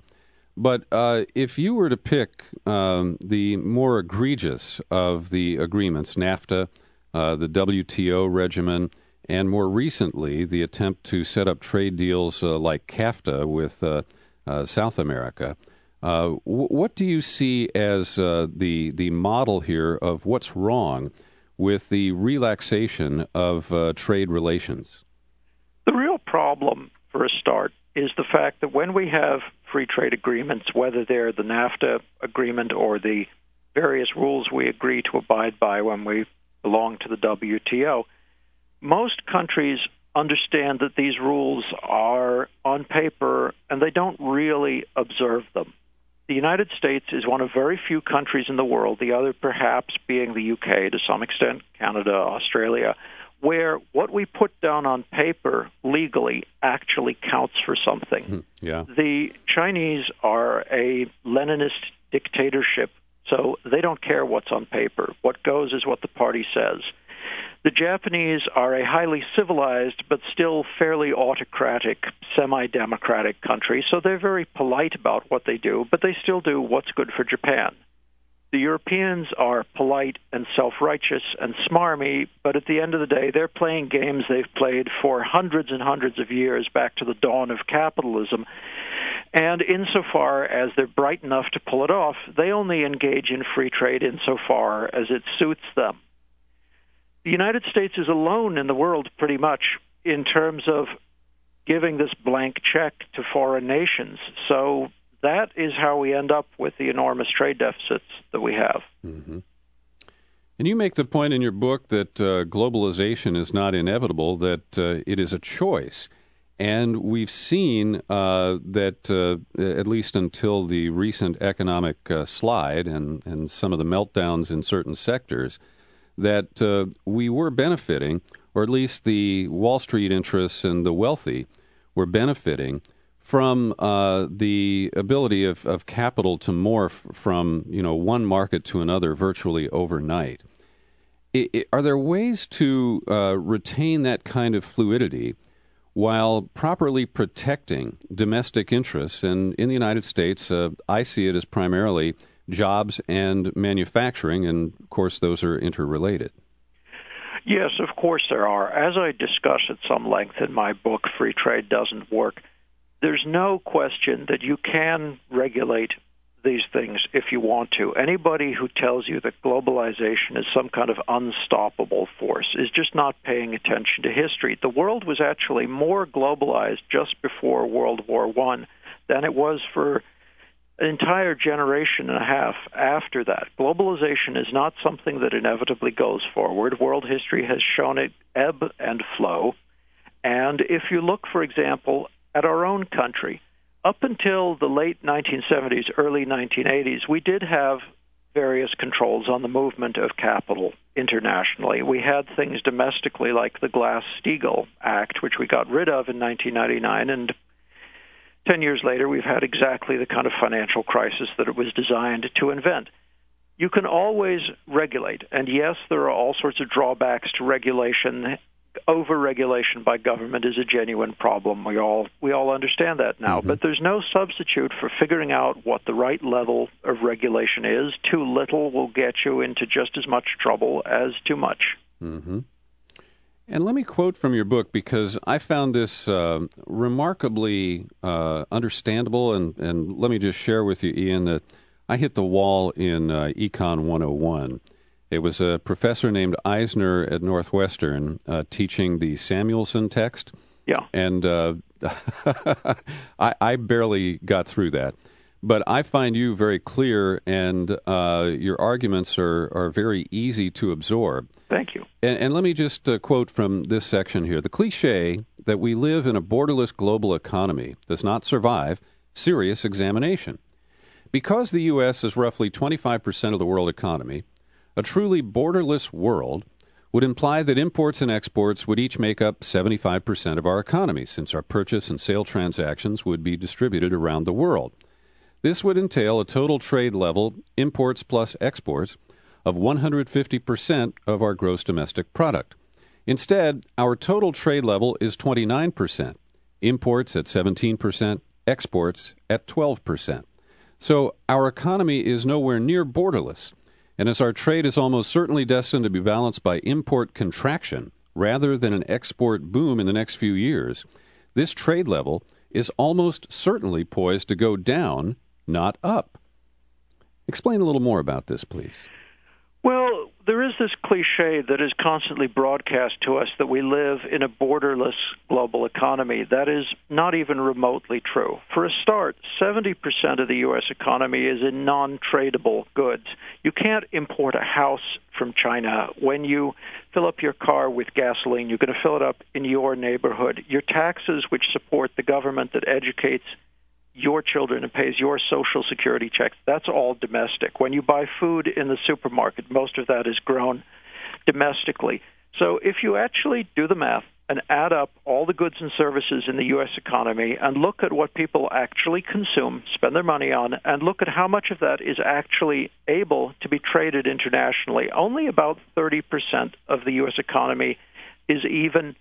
But uh, if you were to pick um, the more egregious of the agreements, NAFTA, uh, the WTO regimen, and more recently, the attempt to set up trade deals uh, like CAFTA with uh, uh, South America. Uh, w- what do you see as the the model here of what's wrong with the relaxation of trade relations? The real problem, for a start, is the fact that when we have free trade agreements, whether they're the NAFTA agreement or the various rules we agree to abide by when we belong to the WTO, most countries understand that these rules are on paper and they don't really observe them. The United States is one of very few countries in the world, the other perhaps being the UK, to some extent, Canada, Australia, where what we put down on paper legally actually counts for something. Hmm, yeah. The Chinese are a Leninist dictatorship, so they don't care what's on paper. What goes is what the party says. The Japanese are a highly civilized but still fairly autocratic, semi democratic country, so they're very polite about what they do, but they still do what's good for Japan. The Europeans are polite and self righteous and smarmy, but at the end of the day, they're playing games they've played for hundreds and hundreds of years back to the dawn of capitalism. And insofar as they're bright enough to pull it off, they only engage in free trade insofar as it suits them the United States is alone in the world pretty much in terms of giving this blank check to foreign nations. So that is how we end up with the enormous trade deficits that we have. Mm-hmm. And you make the point in your book that uh, globalization is not inevitable, that uh, it is a choice. And we've seen uh, that, uh, at least until the recent economic uh, slide and, and some of the meltdowns in certain sectors, that uh, we were benefiting, or at least the Wall Street interests and the wealthy were benefiting from uh, the ability of, of capital to morph from you know one market to another virtually overnight. Are there ways to uh, retain that kind of fluidity while properly protecting domestic interests? And in the United States, uh, I see it as primarily jobs and manufacturing, and of course, those are interrelated. Yes, of course there are. As I discuss at some length in my book, Free Trade Doesn't Work, there's no question that you can regulate these things if you want to. Anybody who tells you that globalization is some kind of unstoppable force is just not paying attention to history. The world was actually more globalized just before World War One than it was for an entire generation and a half after that. Globalization is not something that inevitably goes forward. World history has shown it ebb and flow. And if you look, for example, at our own country, up until the late 1970s, early 1980s, we did have various controls on the movement of capital internationally. We had things domestically like the Glass Steagall Act, which we got rid of in 1999, and 10 years later, we've had exactly the kind of financial crisis that it was designed to invent. You can always regulate, and yes, there are all sorts of drawbacks to regulation. Over-regulation by government is a genuine problem. We all we all understand that now. Mm-hmm. But there's no substitute for figuring out what the right level of regulation is. Too little will get you into just as much trouble as too much. Mm-hmm. And let me quote from your book because I found this uh, remarkably uh, understandable. And, and let me just share with you, Ian, that I hit the wall in uh, Econ 101. It was a professor named Eisner at Northwestern uh, teaching the Samuelson text. Yeah. And uh, I, I barely got through that but I find you very clear, and uh, your arguments are, are very easy to absorb. Thank you. And, and let me just uh, quote from this section here The cliche that we live in a borderless global economy does not survive serious examination. Because the U.S. is roughly 25% of the world economy, a truly borderless world would imply that imports and exports would each make up 75% of our economy, since our purchase and sale transactions would be distributed around the world. This would entail a total trade level, imports plus exports, of 150% of our gross domestic product. Instead, our total trade level is 29%, imports at 17%, exports at 12%. So our economy is nowhere near borderless. And as our trade is almost certainly destined to be balanced by import contraction rather than an export boom in the next few years, this trade level is almost certainly poised to go down not up. Explain a little more about this, please. Well, there is this cliche that is constantly broadcast to us that we live in a borderless global economy. That is not even remotely true. For a start, 70% of the U.S. economy is in non tradable goods. You can't import a house from China. When you fill up your car with gasoline, you're going to fill it up in your neighborhood. Your taxes, which support the government that educates your children and pays your social security checks. That's all domestic. When you buy food in the supermarket, most of that is grown domestically. So if you actually do the math and add up all the goods and services in the U.S. economy and look at what people actually consume, spend their money on, and look at how much of that is actually able to be traded internationally, only about 30% of the U.S. economy is even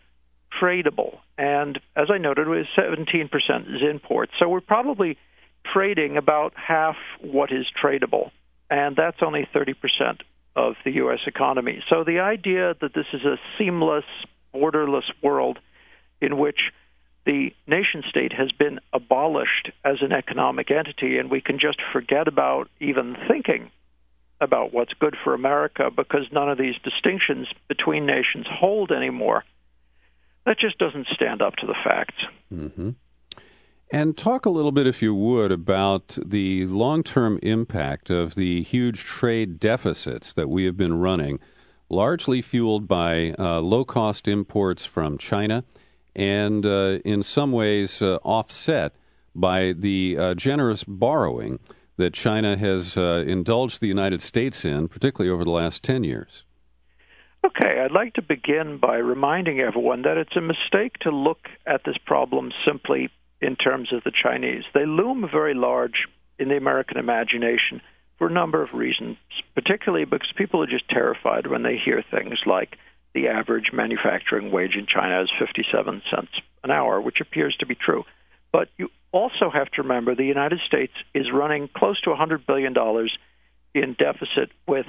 tradable. And as I noted, it was 17% is imports. So we're probably trading about half what is tradable, and that's only 30% of the U.S. economy. So the idea that this is a seamless, borderless world in which the nation state has been abolished as an economic entity, and we can just forget about even thinking about what's good for America because none of these distinctions between nations hold anymore that just doesn't stand up to the facts. Mm-hmm. And talk a little bit, if you would, about the long term impact of the huge trade deficits that we have been running, largely fueled by uh, low cost imports from China and uh, in some ways uh, offset by the uh, generous borrowing that China has uh, indulged the United States in, particularly over the last 10 years. Okay, I'd like to begin by reminding everyone that it's a mistake to look at this problem simply in terms of the Chinese. They loom very large in the American imagination for a number of reasons, particularly because people are just terrified when they hear things like the average manufacturing wage in China is 57 cents an hour, which appears to be true. But you also have to remember the United States is running close to $100 billion in deficit with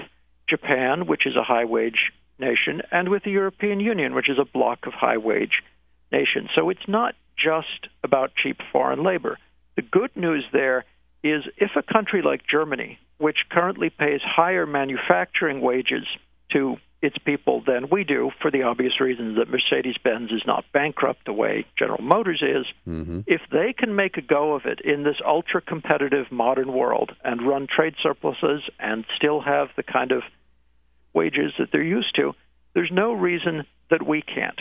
Japan, which is a high wage nation and with the European Union, which is a block of high wage nations. So it's not just about cheap foreign labor. The good news there is if a country like Germany, which currently pays higher manufacturing wages to its people than we do for the obvious reasons that Mercedes Benz is not bankrupt the way General Motors is. Mm-hmm. If they can make a go of it in this ultra competitive modern world and run trade surpluses and still have the kind of wages that they're used to, there's no reason that we can't.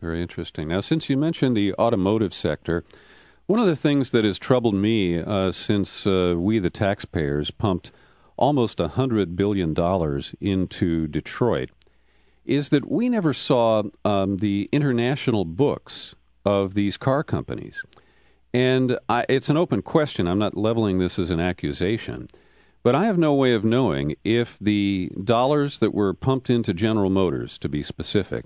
Very interesting. Now, since you mentioned the automotive sector, one of the things that has troubled me uh, since uh, we, the taxpayers, pumped almost a $100 billion into Detroit is that we never saw um, the international books of these car companies. And I, it's an open question. I'm not leveling this as an accusation. But I have no way of knowing if the dollars that were pumped into General Motors, to be specific,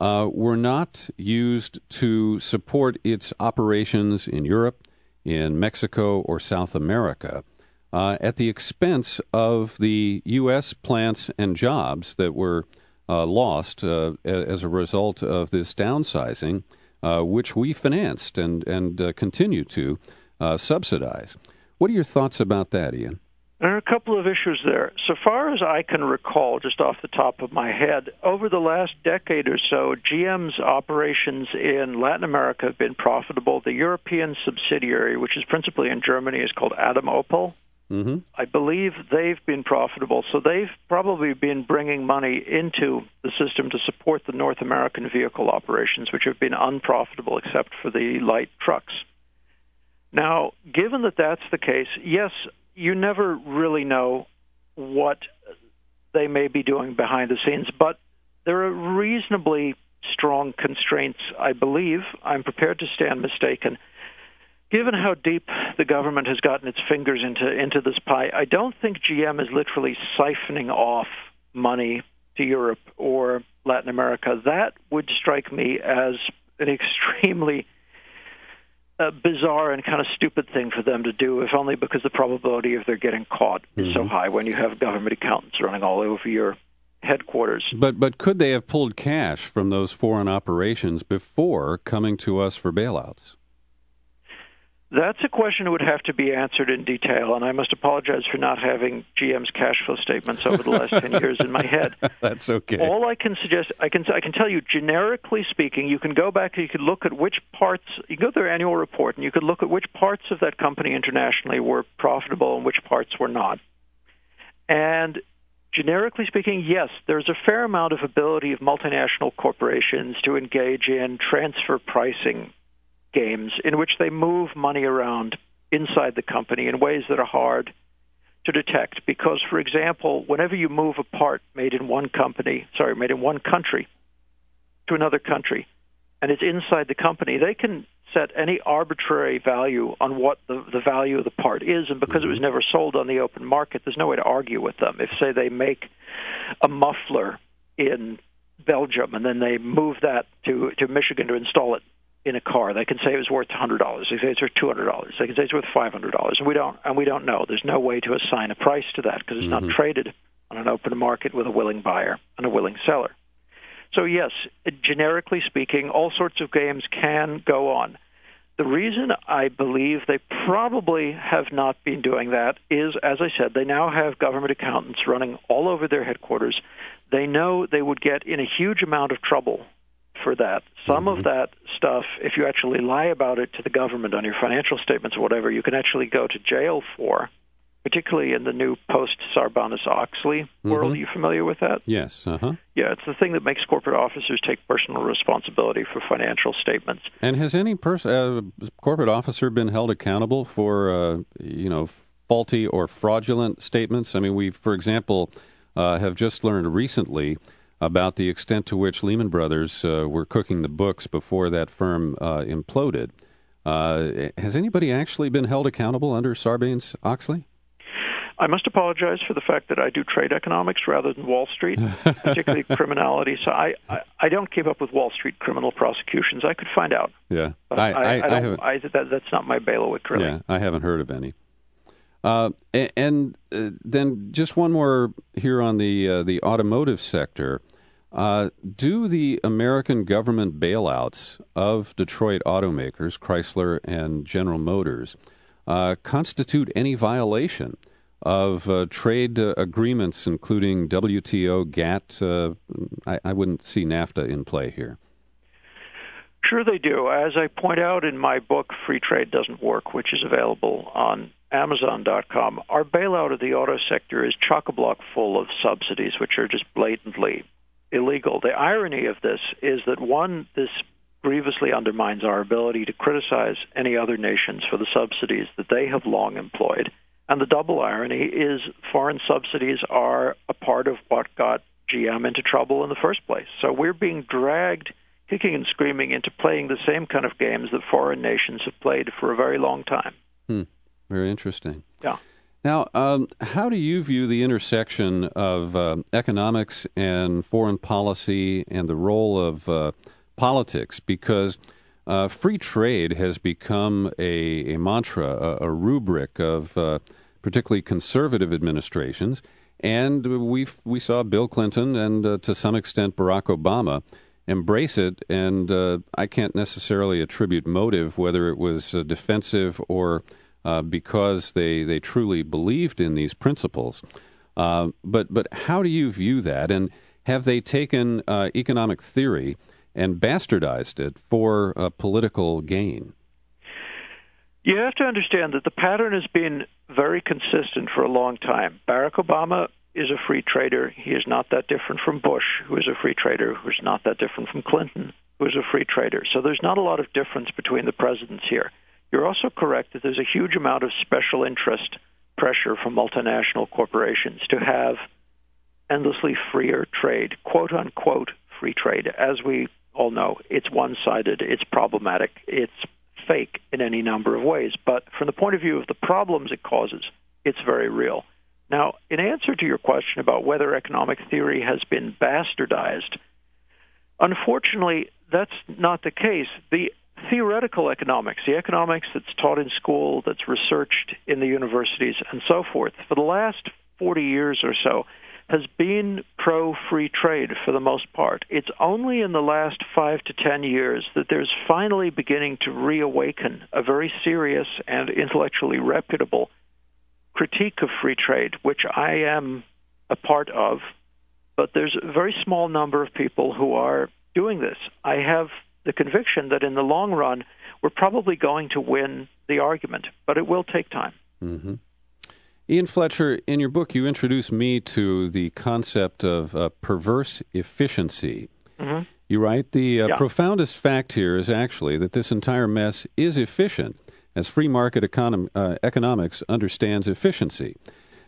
uh, were not used to support its operations in Europe, in Mexico, or South America uh, at the expense of the U.S. plants and jobs that were uh, lost uh, as a result of this downsizing, uh, which we financed and, and uh, continue to subsidize. What are your thoughts about that, Ian? There are a couple of issues there. So far as I can recall, just off the top of my head, over the last decade or so, GM's operations in Latin America have been profitable. The European subsidiary, which is principally in Germany, is called Adam Opel. Mm-hmm. I believe they've been profitable. So they've probably been bringing money into the system to support the North American vehicle operations, which have been unprofitable except for the light trucks. Now, given that that's the case, yes, you never really know what they may be doing behind the scenes, but there are reasonably strong constraints, I believe. I'm prepared to stand mistaken given how deep the government has gotten its fingers into into this pie, I don't think GM is literally siphoning off money to Europe or Latin America. That would strike me as an extremely uh, bizarre and kind of stupid thing for them to do, if only because the probability of their getting caught mm-hmm. is so mm-hmm. high when you have government accountants running all over your headquarters. But but could they have pulled cash from those foreign operations before coming to us for bailouts? That's a question that would have to be answered in detail, and I must apologize for not having GM's cash flow statements over the last ten years in my head. That's okay. All I can suggest, I can I can tell you, generically speaking, you can go back and you can look at which parts. You can go to their annual report, and you could look at which parts of that company internationally were profitable and which parts were not. And generically speaking, yes, there's a fair amount of ability of multinational corporations to engage in transfer pricing games in which they move money around inside the company in ways that are hard to detect. Because for example whenever you move a part made in one company sorry made in one country to another country and it's inside the company they can set any arbitrary value on what the, the value of the part is. And because it was mm-hmm. never sold on the open market there's no way to argue with them. If say they make a muffler in Belgium and then they move that to to Michigan to install it in a car. They can say it was worth hundred dollars. They can say it's worth two hundred dollars. They can say it's worth five hundred dollars. And we don't and we don't know. There's no way to assign a price to that because it's mm-hmm. not traded on an open market with a willing buyer and a willing seller. So yes, generically speaking, all sorts of games can go on. The reason I believe they probably have not been doing that is, as I said, they now have government accountants running all over their headquarters. They know they would get in a huge amount of trouble for that. Some mm-hmm. of that stuff, if you actually lie about it to the government on your financial statements or whatever, you can actually go to jail for, particularly in the new post Sarbanes Oxley mm-hmm. world. Are you familiar with that? Yes. Uh-huh. Yeah, it's the thing that makes corporate officers take personal responsibility for financial statements. And has any pers- uh, corporate officer been held accountable for, uh, you know, faulty or fraudulent statements? I mean, we, for example, uh, have just learned recently about the extent to which Lehman Brothers uh, were cooking the books before that firm uh, imploded. Uh, has anybody actually been held accountable under Sarbanes Oxley? I must apologize for the fact that I do trade economics rather than Wall Street, particularly criminality. So I, I, I, don't keep up with Wall Street criminal prosecutions. I could find out. Yeah, I, I, I, I that, that's not my bailiwick, really. Yeah, I haven't heard of any. Uh, and uh, then just one more here on the uh, the automotive sector. Uh, do the American government bailouts of Detroit automakers, Chrysler and General Motors, uh, constitute any violation of uh, trade agreements, including WTO, GATT? I, I wouldn't see NAFTA in play here. Sure, they do. As I point out in my book, Free Trade Doesn't Work, which is available on Amazon.com, our bailout of the auto sector is chock a block full of subsidies, which are just blatantly illegal. The irony of this is that, one, this grievously undermines our ability to criticize any other nations for the subsidies that they have long employed. And the double irony is foreign subsidies are a part of what got GM into trouble in the first place. So we're being dragged kicking and screaming into playing the same kind of games that foreign nations have played for a very long time. Hmm. Very interesting. Yeah. Now, um, how do you view the intersection of uh, economics and foreign policy and the role of uh, politics? Because uh, free trade has become a, a mantra, a, a, rubric of uh, particularly conservative administrations. And we we saw Bill Clinton and uh, to some extent Barack Obama embrace it. And uh, I can't necessarily attribute motive, whether it was uh, defensive or uh, because they, they truly believed in these principles. Uh, but but how do you view that? And have they taken uh, economic theory and bastardized it for a political gain? You have to understand that the pattern has been very consistent for a long time. Barack Obama is a free trader. He is not that different from Bush, who is a free trader, who is not that different from Clinton, who is a free trader. So there's not a lot of difference between the presidents here. You're also correct that there's a huge amount of special interest pressure from multinational corporations to have endlessly freer trade, quote unquote free trade. As we all know, it's one sided, it's problematic, it's fake in any number of ways. But from the point of view of the problems it causes, it's very real. Now, in answer to your question about whether economic theory has been bastardized, unfortunately, that's not the case. The theoretical economics, the economics that's taught in school, that's researched in the universities, and so forth, for the last 40 years or so, has been pro free trade for the most part. It's only in the last five to ten years that there's finally beginning to reawaken a very serious and intellectually reputable critique of free trade, which I am a part of, but there's a very small number of people who are doing this. I have the conviction that in the long run, we're probably going to win the argument, but it will take time. Mm-hmm. Ian Fletcher, in your book, you introduce me to the concept of uh, perverse efficiency. Mm-hmm. You write the uh, yeah. profoundest fact here is actually that this entire mess is efficient as free market econom- uh, economics understands efficiency.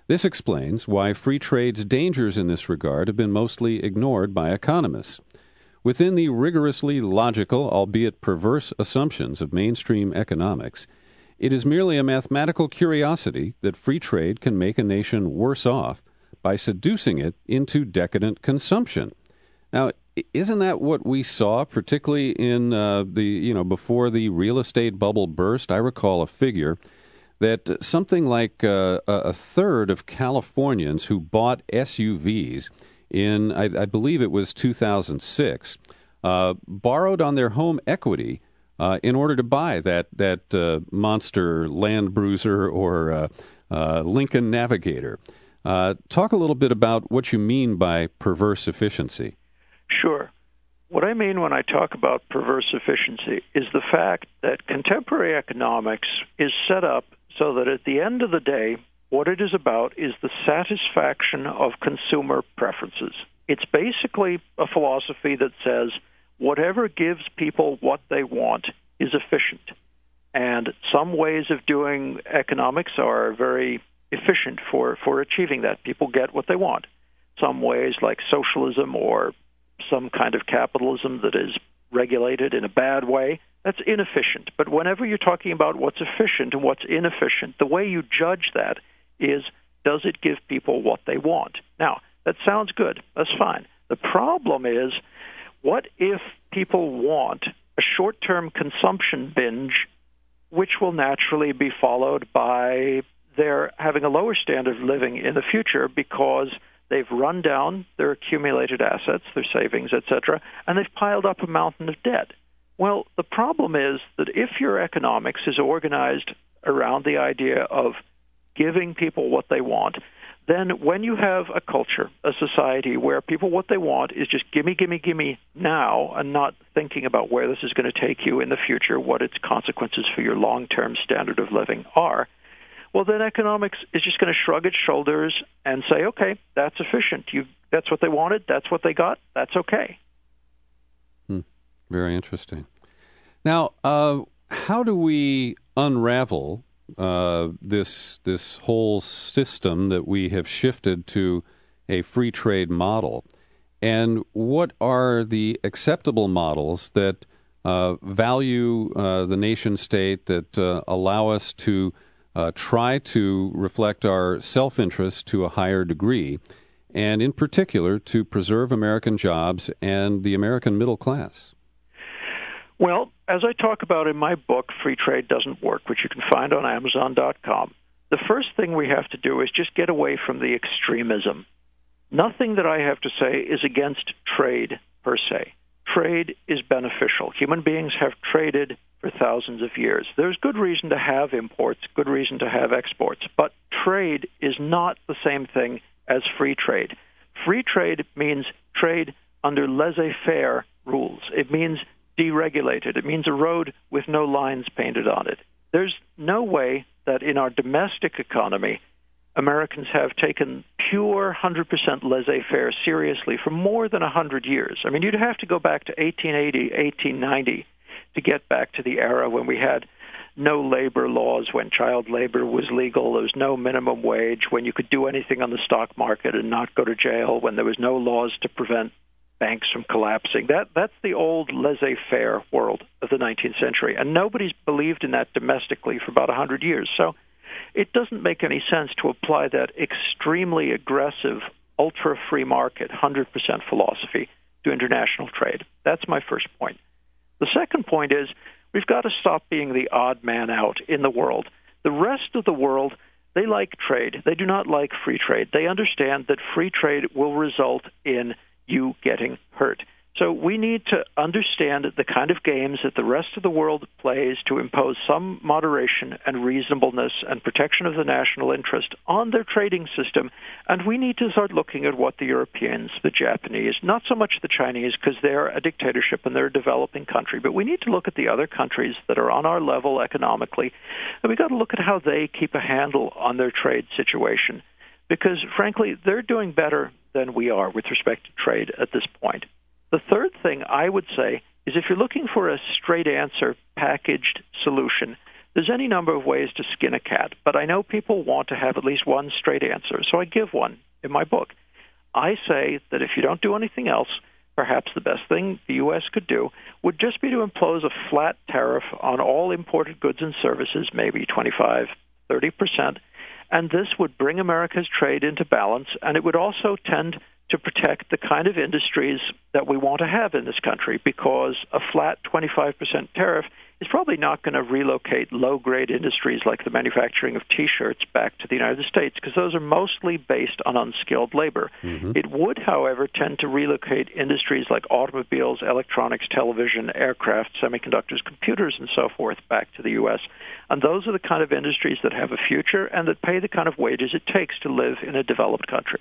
This explains why free trade's dangers in this regard have been mostly ignored by economists. Within the rigorously logical, albeit perverse, assumptions of mainstream economics, it is merely a mathematical curiosity that free trade can make a nation worse off by seducing it into decadent consumption. Now, isn't that what we saw, particularly in uh, the you know before the real estate bubble burst? I recall a figure that something like uh, a third of Californians who bought SUVs in I, I believe it was 2006 uh, borrowed on their home equity uh, in order to buy that that uh, monster Land Bruiser or uh, Lincoln Navigator. talk a little bit about what you mean by perverse efficiency. Sure. What I mean when I talk about perverse efficiency is the fact that contemporary economics is set up so that at the end of the day, what it is about is the satisfaction of consumer preferences. It's basically a philosophy that says whatever gives people what they want is efficient. And some ways of doing economics are very efficient for, for achieving that. People get what they want. Some ways, like socialism or some kind of capitalism that is regulated in a bad way, that's inefficient. But whenever you're talking about what's efficient and what's inefficient, the way you judge that is does it give people what they want? Now, that sounds good. That's fine. The problem is what if people want a short term consumption binge, which will naturally be followed by they're having a lower standard of living in the future because they've run down their accumulated assets, their savings, etc., and they've piled up a mountain of debt. Well, the problem is that if your economics is organized around the idea of giving people what they want, then when you have a culture, a society where people what they want is just gimme, gimme, gimme now and not thinking about where this is going to take you in the future, what its consequences for your long term standard of living are, well, then economics is just going to shrug its shoulders and say, okay, that's efficient. You, that's what they wanted. That's what they got. That's okay. Hmm. Very interesting. Now, uh, how do we unravel uh, this this whole system that we have shifted to a free trade model, and what are the acceptable models that uh, value uh, the nation state that uh, allow us to uh, try to reflect our self interest to a higher degree, and in particular to preserve American jobs and the American middle class? Well, as I talk about in my book, Free Trade Doesn't Work, which you can find on Amazon.com, the first thing we have to do is just get away from the extremism. Nothing that I have to say is against trade per se. Trade is beneficial. Human beings have traded for thousands of years. There's good reason to have imports, good reason to have exports, but trade is not the same thing as free trade. Free trade means trade under laissez faire rules. It means deregulated. It means a road with no lines painted on it. There's no way that in our domestic economy, Americans have taken pure 100% laissez faire seriously for more than 100 years. I mean, you'd have to go back to 1880, 1890 to get back to the era when we had no labor laws, when child labor was legal, there was no minimum wage, when you could do anything on the stock market and not go to jail, when there was no laws to prevent banks from collapsing. That that's the old laissez-faire world of the 19th century, and nobody's believed in that domestically for about 100 years. So it doesn't make any sense to apply that extremely aggressive ultra free market 100% philosophy to international trade. That's my first point. The second point is we've got to stop being the odd man out in the world. The rest of the world, they like trade. They do not like free trade. They understand that free trade will result in you getting hurt. So we need to understand the kind of games that the rest of the world plays to impose some moderation and reasonableness and protection of the national interest on their trading system. And we need to start looking at what the Europeans, the Japanese, not so much the Chinese because they're a dictatorship and they're a developing country, but we need to look at the other countries that are on our level economically. And we've got to look at how they keep a handle on their trade situation because frankly, they're doing better than we are with respect to trade at this point. The third thing I would say is if you're looking for a straight answer packaged solution, there's any number of ways to skin a cat, but I know people want to have at least one straight answer, so I give one in my book. I say that if you don't do anything else, perhaps the best thing the U.S. could do would just be to impose a flat tariff on all imported goods and services, maybe 25, 30 percent, and this would bring America's trade into balance, and it would also tend to protect the kind of industries that we want to have in this country because a flat 25% tariff is probably not going to relocate low grade industries like the manufacturing of t shirts back to the United States because those are mostly based on unskilled labor. Mm-hmm. It would, however, tend to relocate industries like automobiles, electronics, television, aircraft, semiconductors, computers, and so forth back to the U.S. And those are the kind of industries that have a future and that pay the kind of wages it takes to live in a developed country.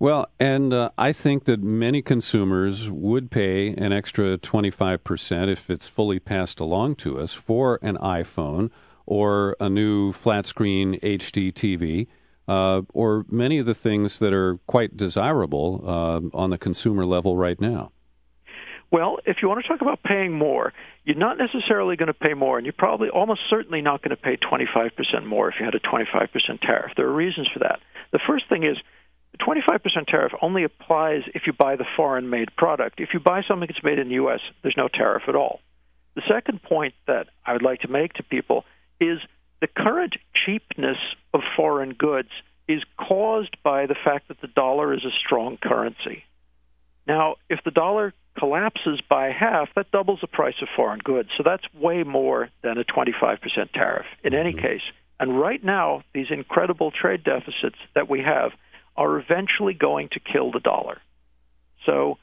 Well, and uh, I think that many consumers would pay an extra 25% if it's fully passed along to us for an iPhone or a new flat screen HD TV. Uh, or many of the things that are quite desirable uh, on the consumer level right now? Well, if you want to talk about paying more, you're not necessarily going to pay more, and you're probably almost certainly not going to pay 25% more if you had a 25% tariff. There are reasons for that. The first thing is the 25% tariff only applies if you buy the foreign made product. If you buy something that's made in the U.S., there's no tariff at all. The second point that I would like to make to people is the current cheapness of foreign goods is caused by the fact that the dollar is a strong currency. Now, if the dollar collapses by half, that doubles the price of foreign goods. So that's way more than a 25% tariff. In any mm-hmm. case, And right now, these incredible trade deficits that we have are eventually going to kill the dollar. So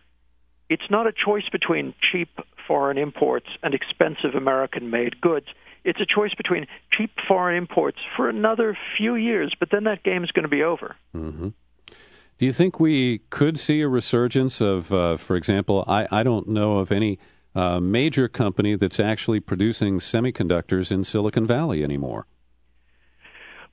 it's not a choice between cheap foreign imports and expensive American made goods. It's a choice between cheap foreign imports for another few years, but then that game is going to be over. Mm-hmm. Do you think we could see a resurgence of, uh, for example, I, I don't know of any uh, major company that's actually producing semiconductors in Silicon Valley anymore?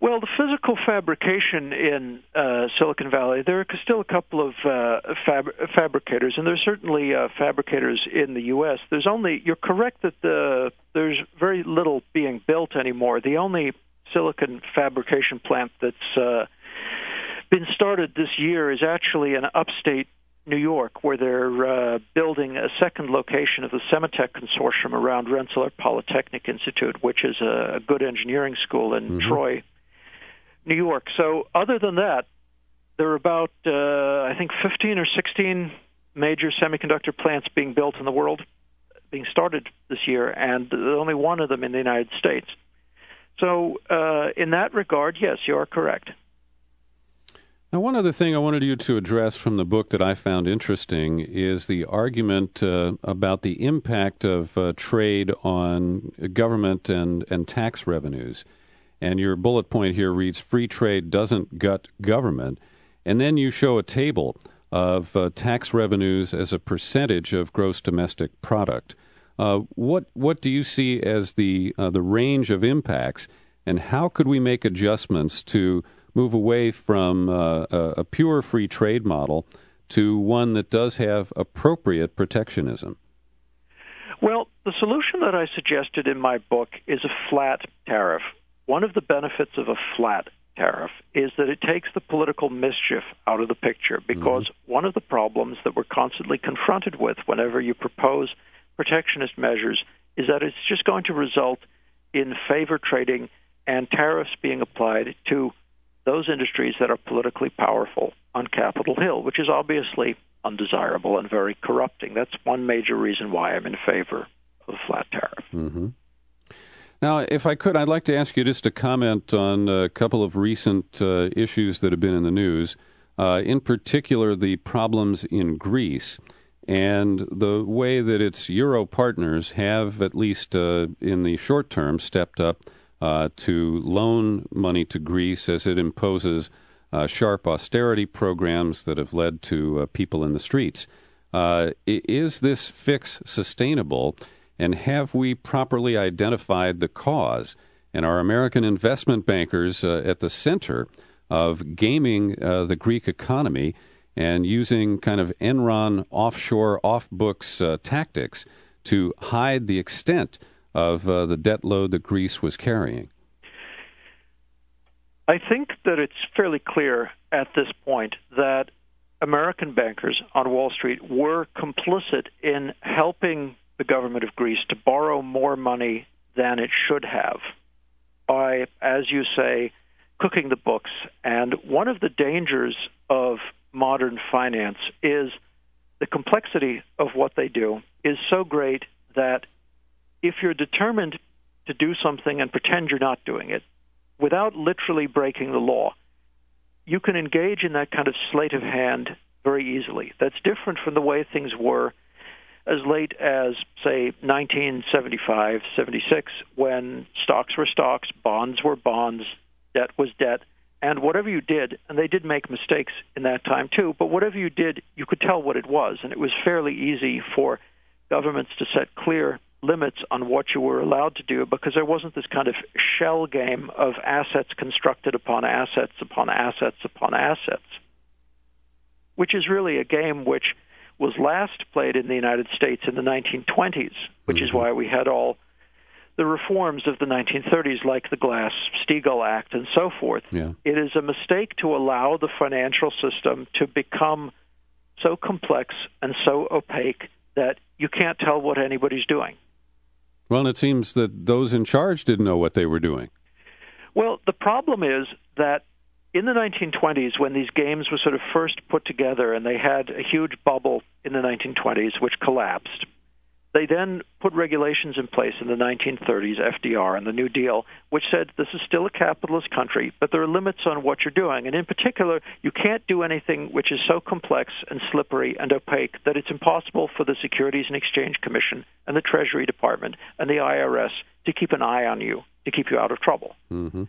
Well, the physical fabrication in uh, Silicon Valley, there are still a couple of uh, fab- fabricators, and there's certainly uh, fabricators in the U.S. There's only you're correct that the there's very little being built anymore. The only silicon fabrication plant that's uh, been started this year is actually in upstate New York, where they're uh, building a second location of the Sematech consortium around Rensselaer Polytechnic Institute, which is a good engineering school in mm-hmm. Troy, New York. So, other than that, there are about, uh, I think, 15 or 16 major semiconductor plants being built in the world, being started this year, and only one of them in the United States. So, uh, in that regard, yes, you are correct. Now, one other thing I wanted you to address from the book that I found interesting is the argument uh, about the impact of uh, trade on government and, and tax revenues. And your bullet point here reads Free trade doesn't gut government. And then you show a table of uh, tax revenues as a percentage of gross domestic product. Uh, what what do you see as the uh, the range of impacts, and how could we make adjustments to move away from uh, a, a pure free trade model to one that does have appropriate protectionism? Well, the solution that I suggested in my book is a flat tariff one of the benefits of a flat tariff is that it takes the political mischief out of the picture because mm-hmm. one of the problems that we're constantly confronted with whenever you propose protectionist measures is that it's just going to result in favor trading and tariffs being applied to those industries that are politically powerful on Capitol Hill, which is obviously undesirable and very corrupting. That's one major reason why I'm in favor of a flat tariff. Mm-hmm. Now, if I could, I'd like to ask you just to comment on a couple of recent uh, issues that have been in the news. Uh, in particular, the problems in Greece and the way that its Euro partners have, at least uh, in the short term, stepped up uh, to loan money to Greece as it imposes uh, sharp austerity programs that have led to uh, people in the streets. is this fix sustainable? And have we properly identified the cause? And are American investment bankers uh, at the center of gaming uh, the Greek economy and using kind of Enron offshore, off books uh, tactics to hide the extent of uh, the debt load that Greece was carrying? I think that it's fairly clear at this point that American bankers on Wall Street were complicit in helping the government of Greece to borrow more money than it should have by, as you say, cooking the books. And one of the dangers of modern finance is the complexity of what they do is so great that if you're determined to do something and pretend you're not doing it without literally breaking the law, you can engage in that kind of sleight of hand very easily. That's different from the way things were as late as, say, 1975, 76, when stocks were stocks, bonds were bonds, debt was debt. And whatever you did, and they did make mistakes in that time too, but whatever you did, you could tell what it was. And it was fairly easy for governments to set clear limits on what you were allowed to do because there wasn't this kind of shell game of assets constructed upon assets upon assets upon assets, which is really a game which was last played in the United States in the 1920s, which mm-hmm. is why we had all the reforms of the 1930s, like the Glass Steagall Act and so forth. Yeah. It is a mistake to allow the financial system to become so complex and so opaque that you can't tell what anybody's doing. Well, and it seems that those in charge didn't know what they were doing. Well, the problem is that in the 1920s, when these games were sort of first put together, and they had a huge bubble in the 1920s, which collapsed, They then put regulations in place in the 1930s, FDR and the New Deal, which said this is still a capitalist country, but there are limits on what you're doing. And in particular, you can't do anything which is so complex and slippery and opaque that it's impossible for the Securities and Exchange Commission and the Treasury Department and the IRS to keep an eye on you, to keep you out of trouble. Mm-hmm.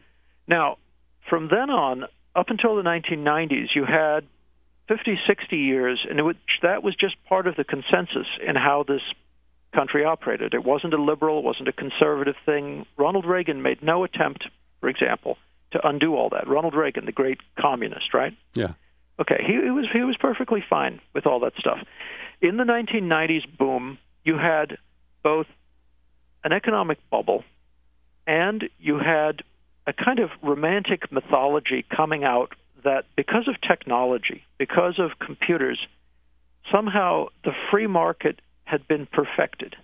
Now, from then on, up until the 1990s, you had 50, 60 years in which that was just part of the consensus in how this country operated. It wasn't a liberal, it wasn't a conservative thing. Ronald Reagan made no attempt, for example, to undo all that. Ronald Reagan, the great communist, right? Yeah. Okay, he, he was he was perfectly fine with all that stuff. In the 1990s boom, you had both an economic bubble and you had a kind of romantic mythology coming out that because of technology, because of computers, somehow the free market had been perfected.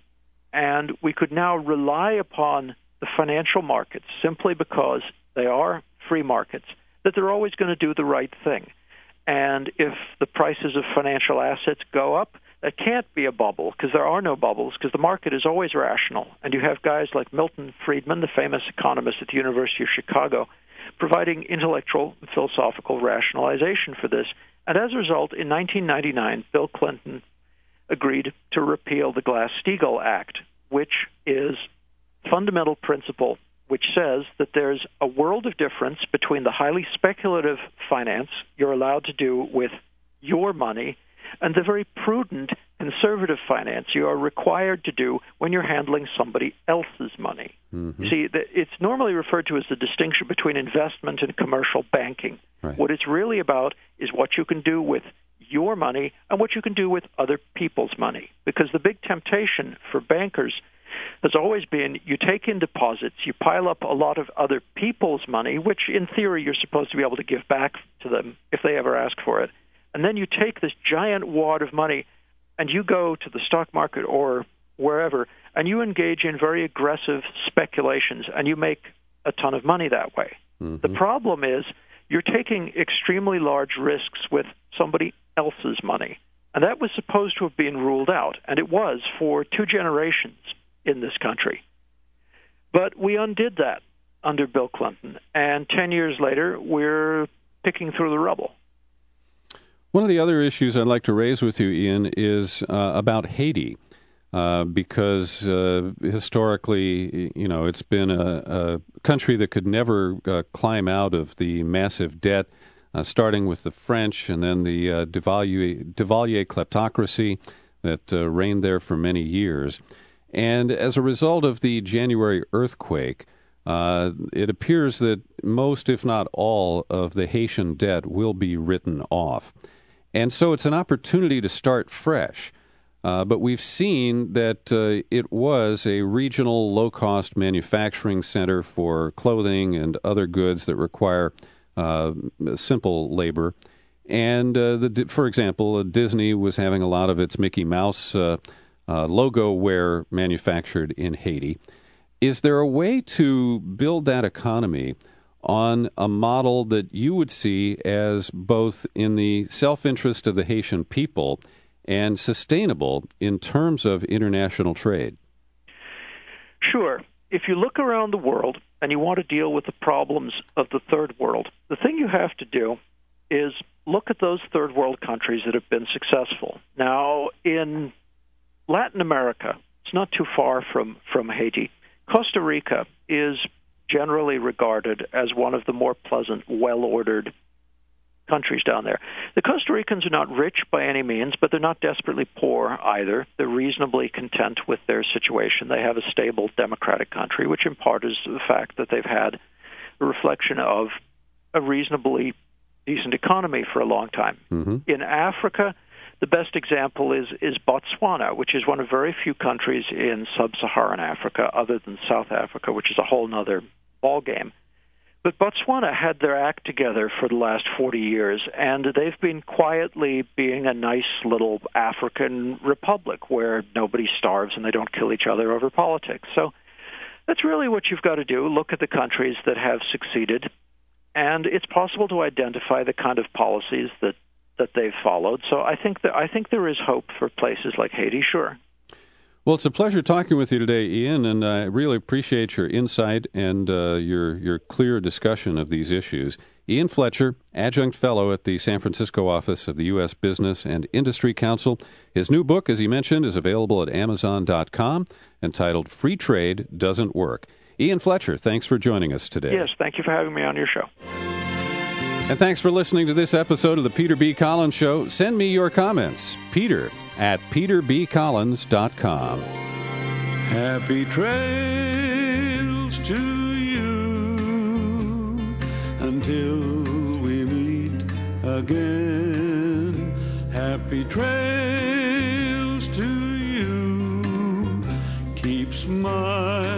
And we could now rely upon the financial markets simply because they are free markets, that they're always going to do the right thing. And if the prices of financial assets go up, that can't be a bubble because there are no bubbles because the market is always rational. And you have guys like Milton Friedman, the famous economist at the University of Chicago, providing intellectual and philosophical rationalization for this. And as a result, in 1999, Bill Clinton agreed to repeal the Glass-Steagall Act, which is fundamental principle which says that there's a world of difference between the highly speculative finance you're allowed to do with your money and the very prudent conservative finance you are required to do when you're handling somebody else's money. Mm-hmm. See, it's normally referred to as the distinction between investment and commercial banking. Right. What it's really about is what you can do with your money and what you can do with other people's money. Because the big temptation for bankers has always been you take in deposits, you pile up a lot of other people's money, which in theory you're supposed to be able to give back to them if they ever ask for it. And then you take this giant wad of money and you go to the stock market or wherever and you engage in very aggressive speculations and you make a ton of money that way. Mm-hmm. The problem is you're taking extremely large risks with somebody else's money. And that was supposed to have been ruled out, and it was for two generations in this country. But we undid that under Bill Clinton, and 10 years later, we're picking through the rubble. One of the other issues I'd like to raise with you, Ian, is uh, about Haiti. Uh, because uh, historically, you know, it's been a, a country that could never uh, climb out of the massive debt, uh, starting with the French and then the uh, Duvalier, Duvalier kleptocracy that uh, reigned there for many years. And as a result of the January earthquake, it appears that most, if not all, of the Haitian debt will be written off. And so it's an opportunity to start fresh. Uh, but we've seen that uh, it was a regional low cost manufacturing center for clothing and other goods that require uh, simple labor. And, uh, the, for example, Disney was having a lot of its Mickey Mouse uh, uh, logo wear manufactured in Haiti. Is there a way to build that economy on a model that you would see as both in the self interest of the Haitian people? and sustainable in terms of international trade? Sure. If you look around the world and you want to deal with the problems of the third world, the thing you have to do is look at those third world countries that have been successful. Now, in Latin America, it's not too far from, from Haiti. Costa Rica is generally regarded as one of the more pleasant, well ordered countries down there. The Costa Ricans are not rich by any means, but they're not desperately poor either. They're reasonably content with their situation. They have a stable democratic country, which in part is the fact that they've had a reflection of a reasonably decent economy for a long time. Mm-hmm. In Africa, the best example is is Botswana, which is one of very few countries in sub-Saharan Africa, other than South Africa, which is a whole other ball game. But Botswana had their act together for the last 40 years, and they've been quietly being a nice little African republic where nobody starves and they don't kill each other over politics. So that's really what you've got to do. Look at the countries that have succeeded, and it's possible to identify the kind of policies that that they've followed. So I think that I think there is hope for places like Haiti. Sure. Well, it's a pleasure talking with you today, Ian, and I really appreciate your insight and uh, your your clear discussion of these issues. Ian Fletcher, adjunct fellow at the San Francisco office of the U.S. Business and Industry Council. His new book, as he mentioned, is available at Amazon.com, entitled "Free Trade Doesn't Work." Ian Fletcher, thanks for joining us today. Yes, thank you for having me on your show. And thanks for listening to this episode of the Peter B. Collins Show. Send me your comments. Peter at peterbcollins.com. Happy trails to you until we meet again. Happy trails to you. Keep smiling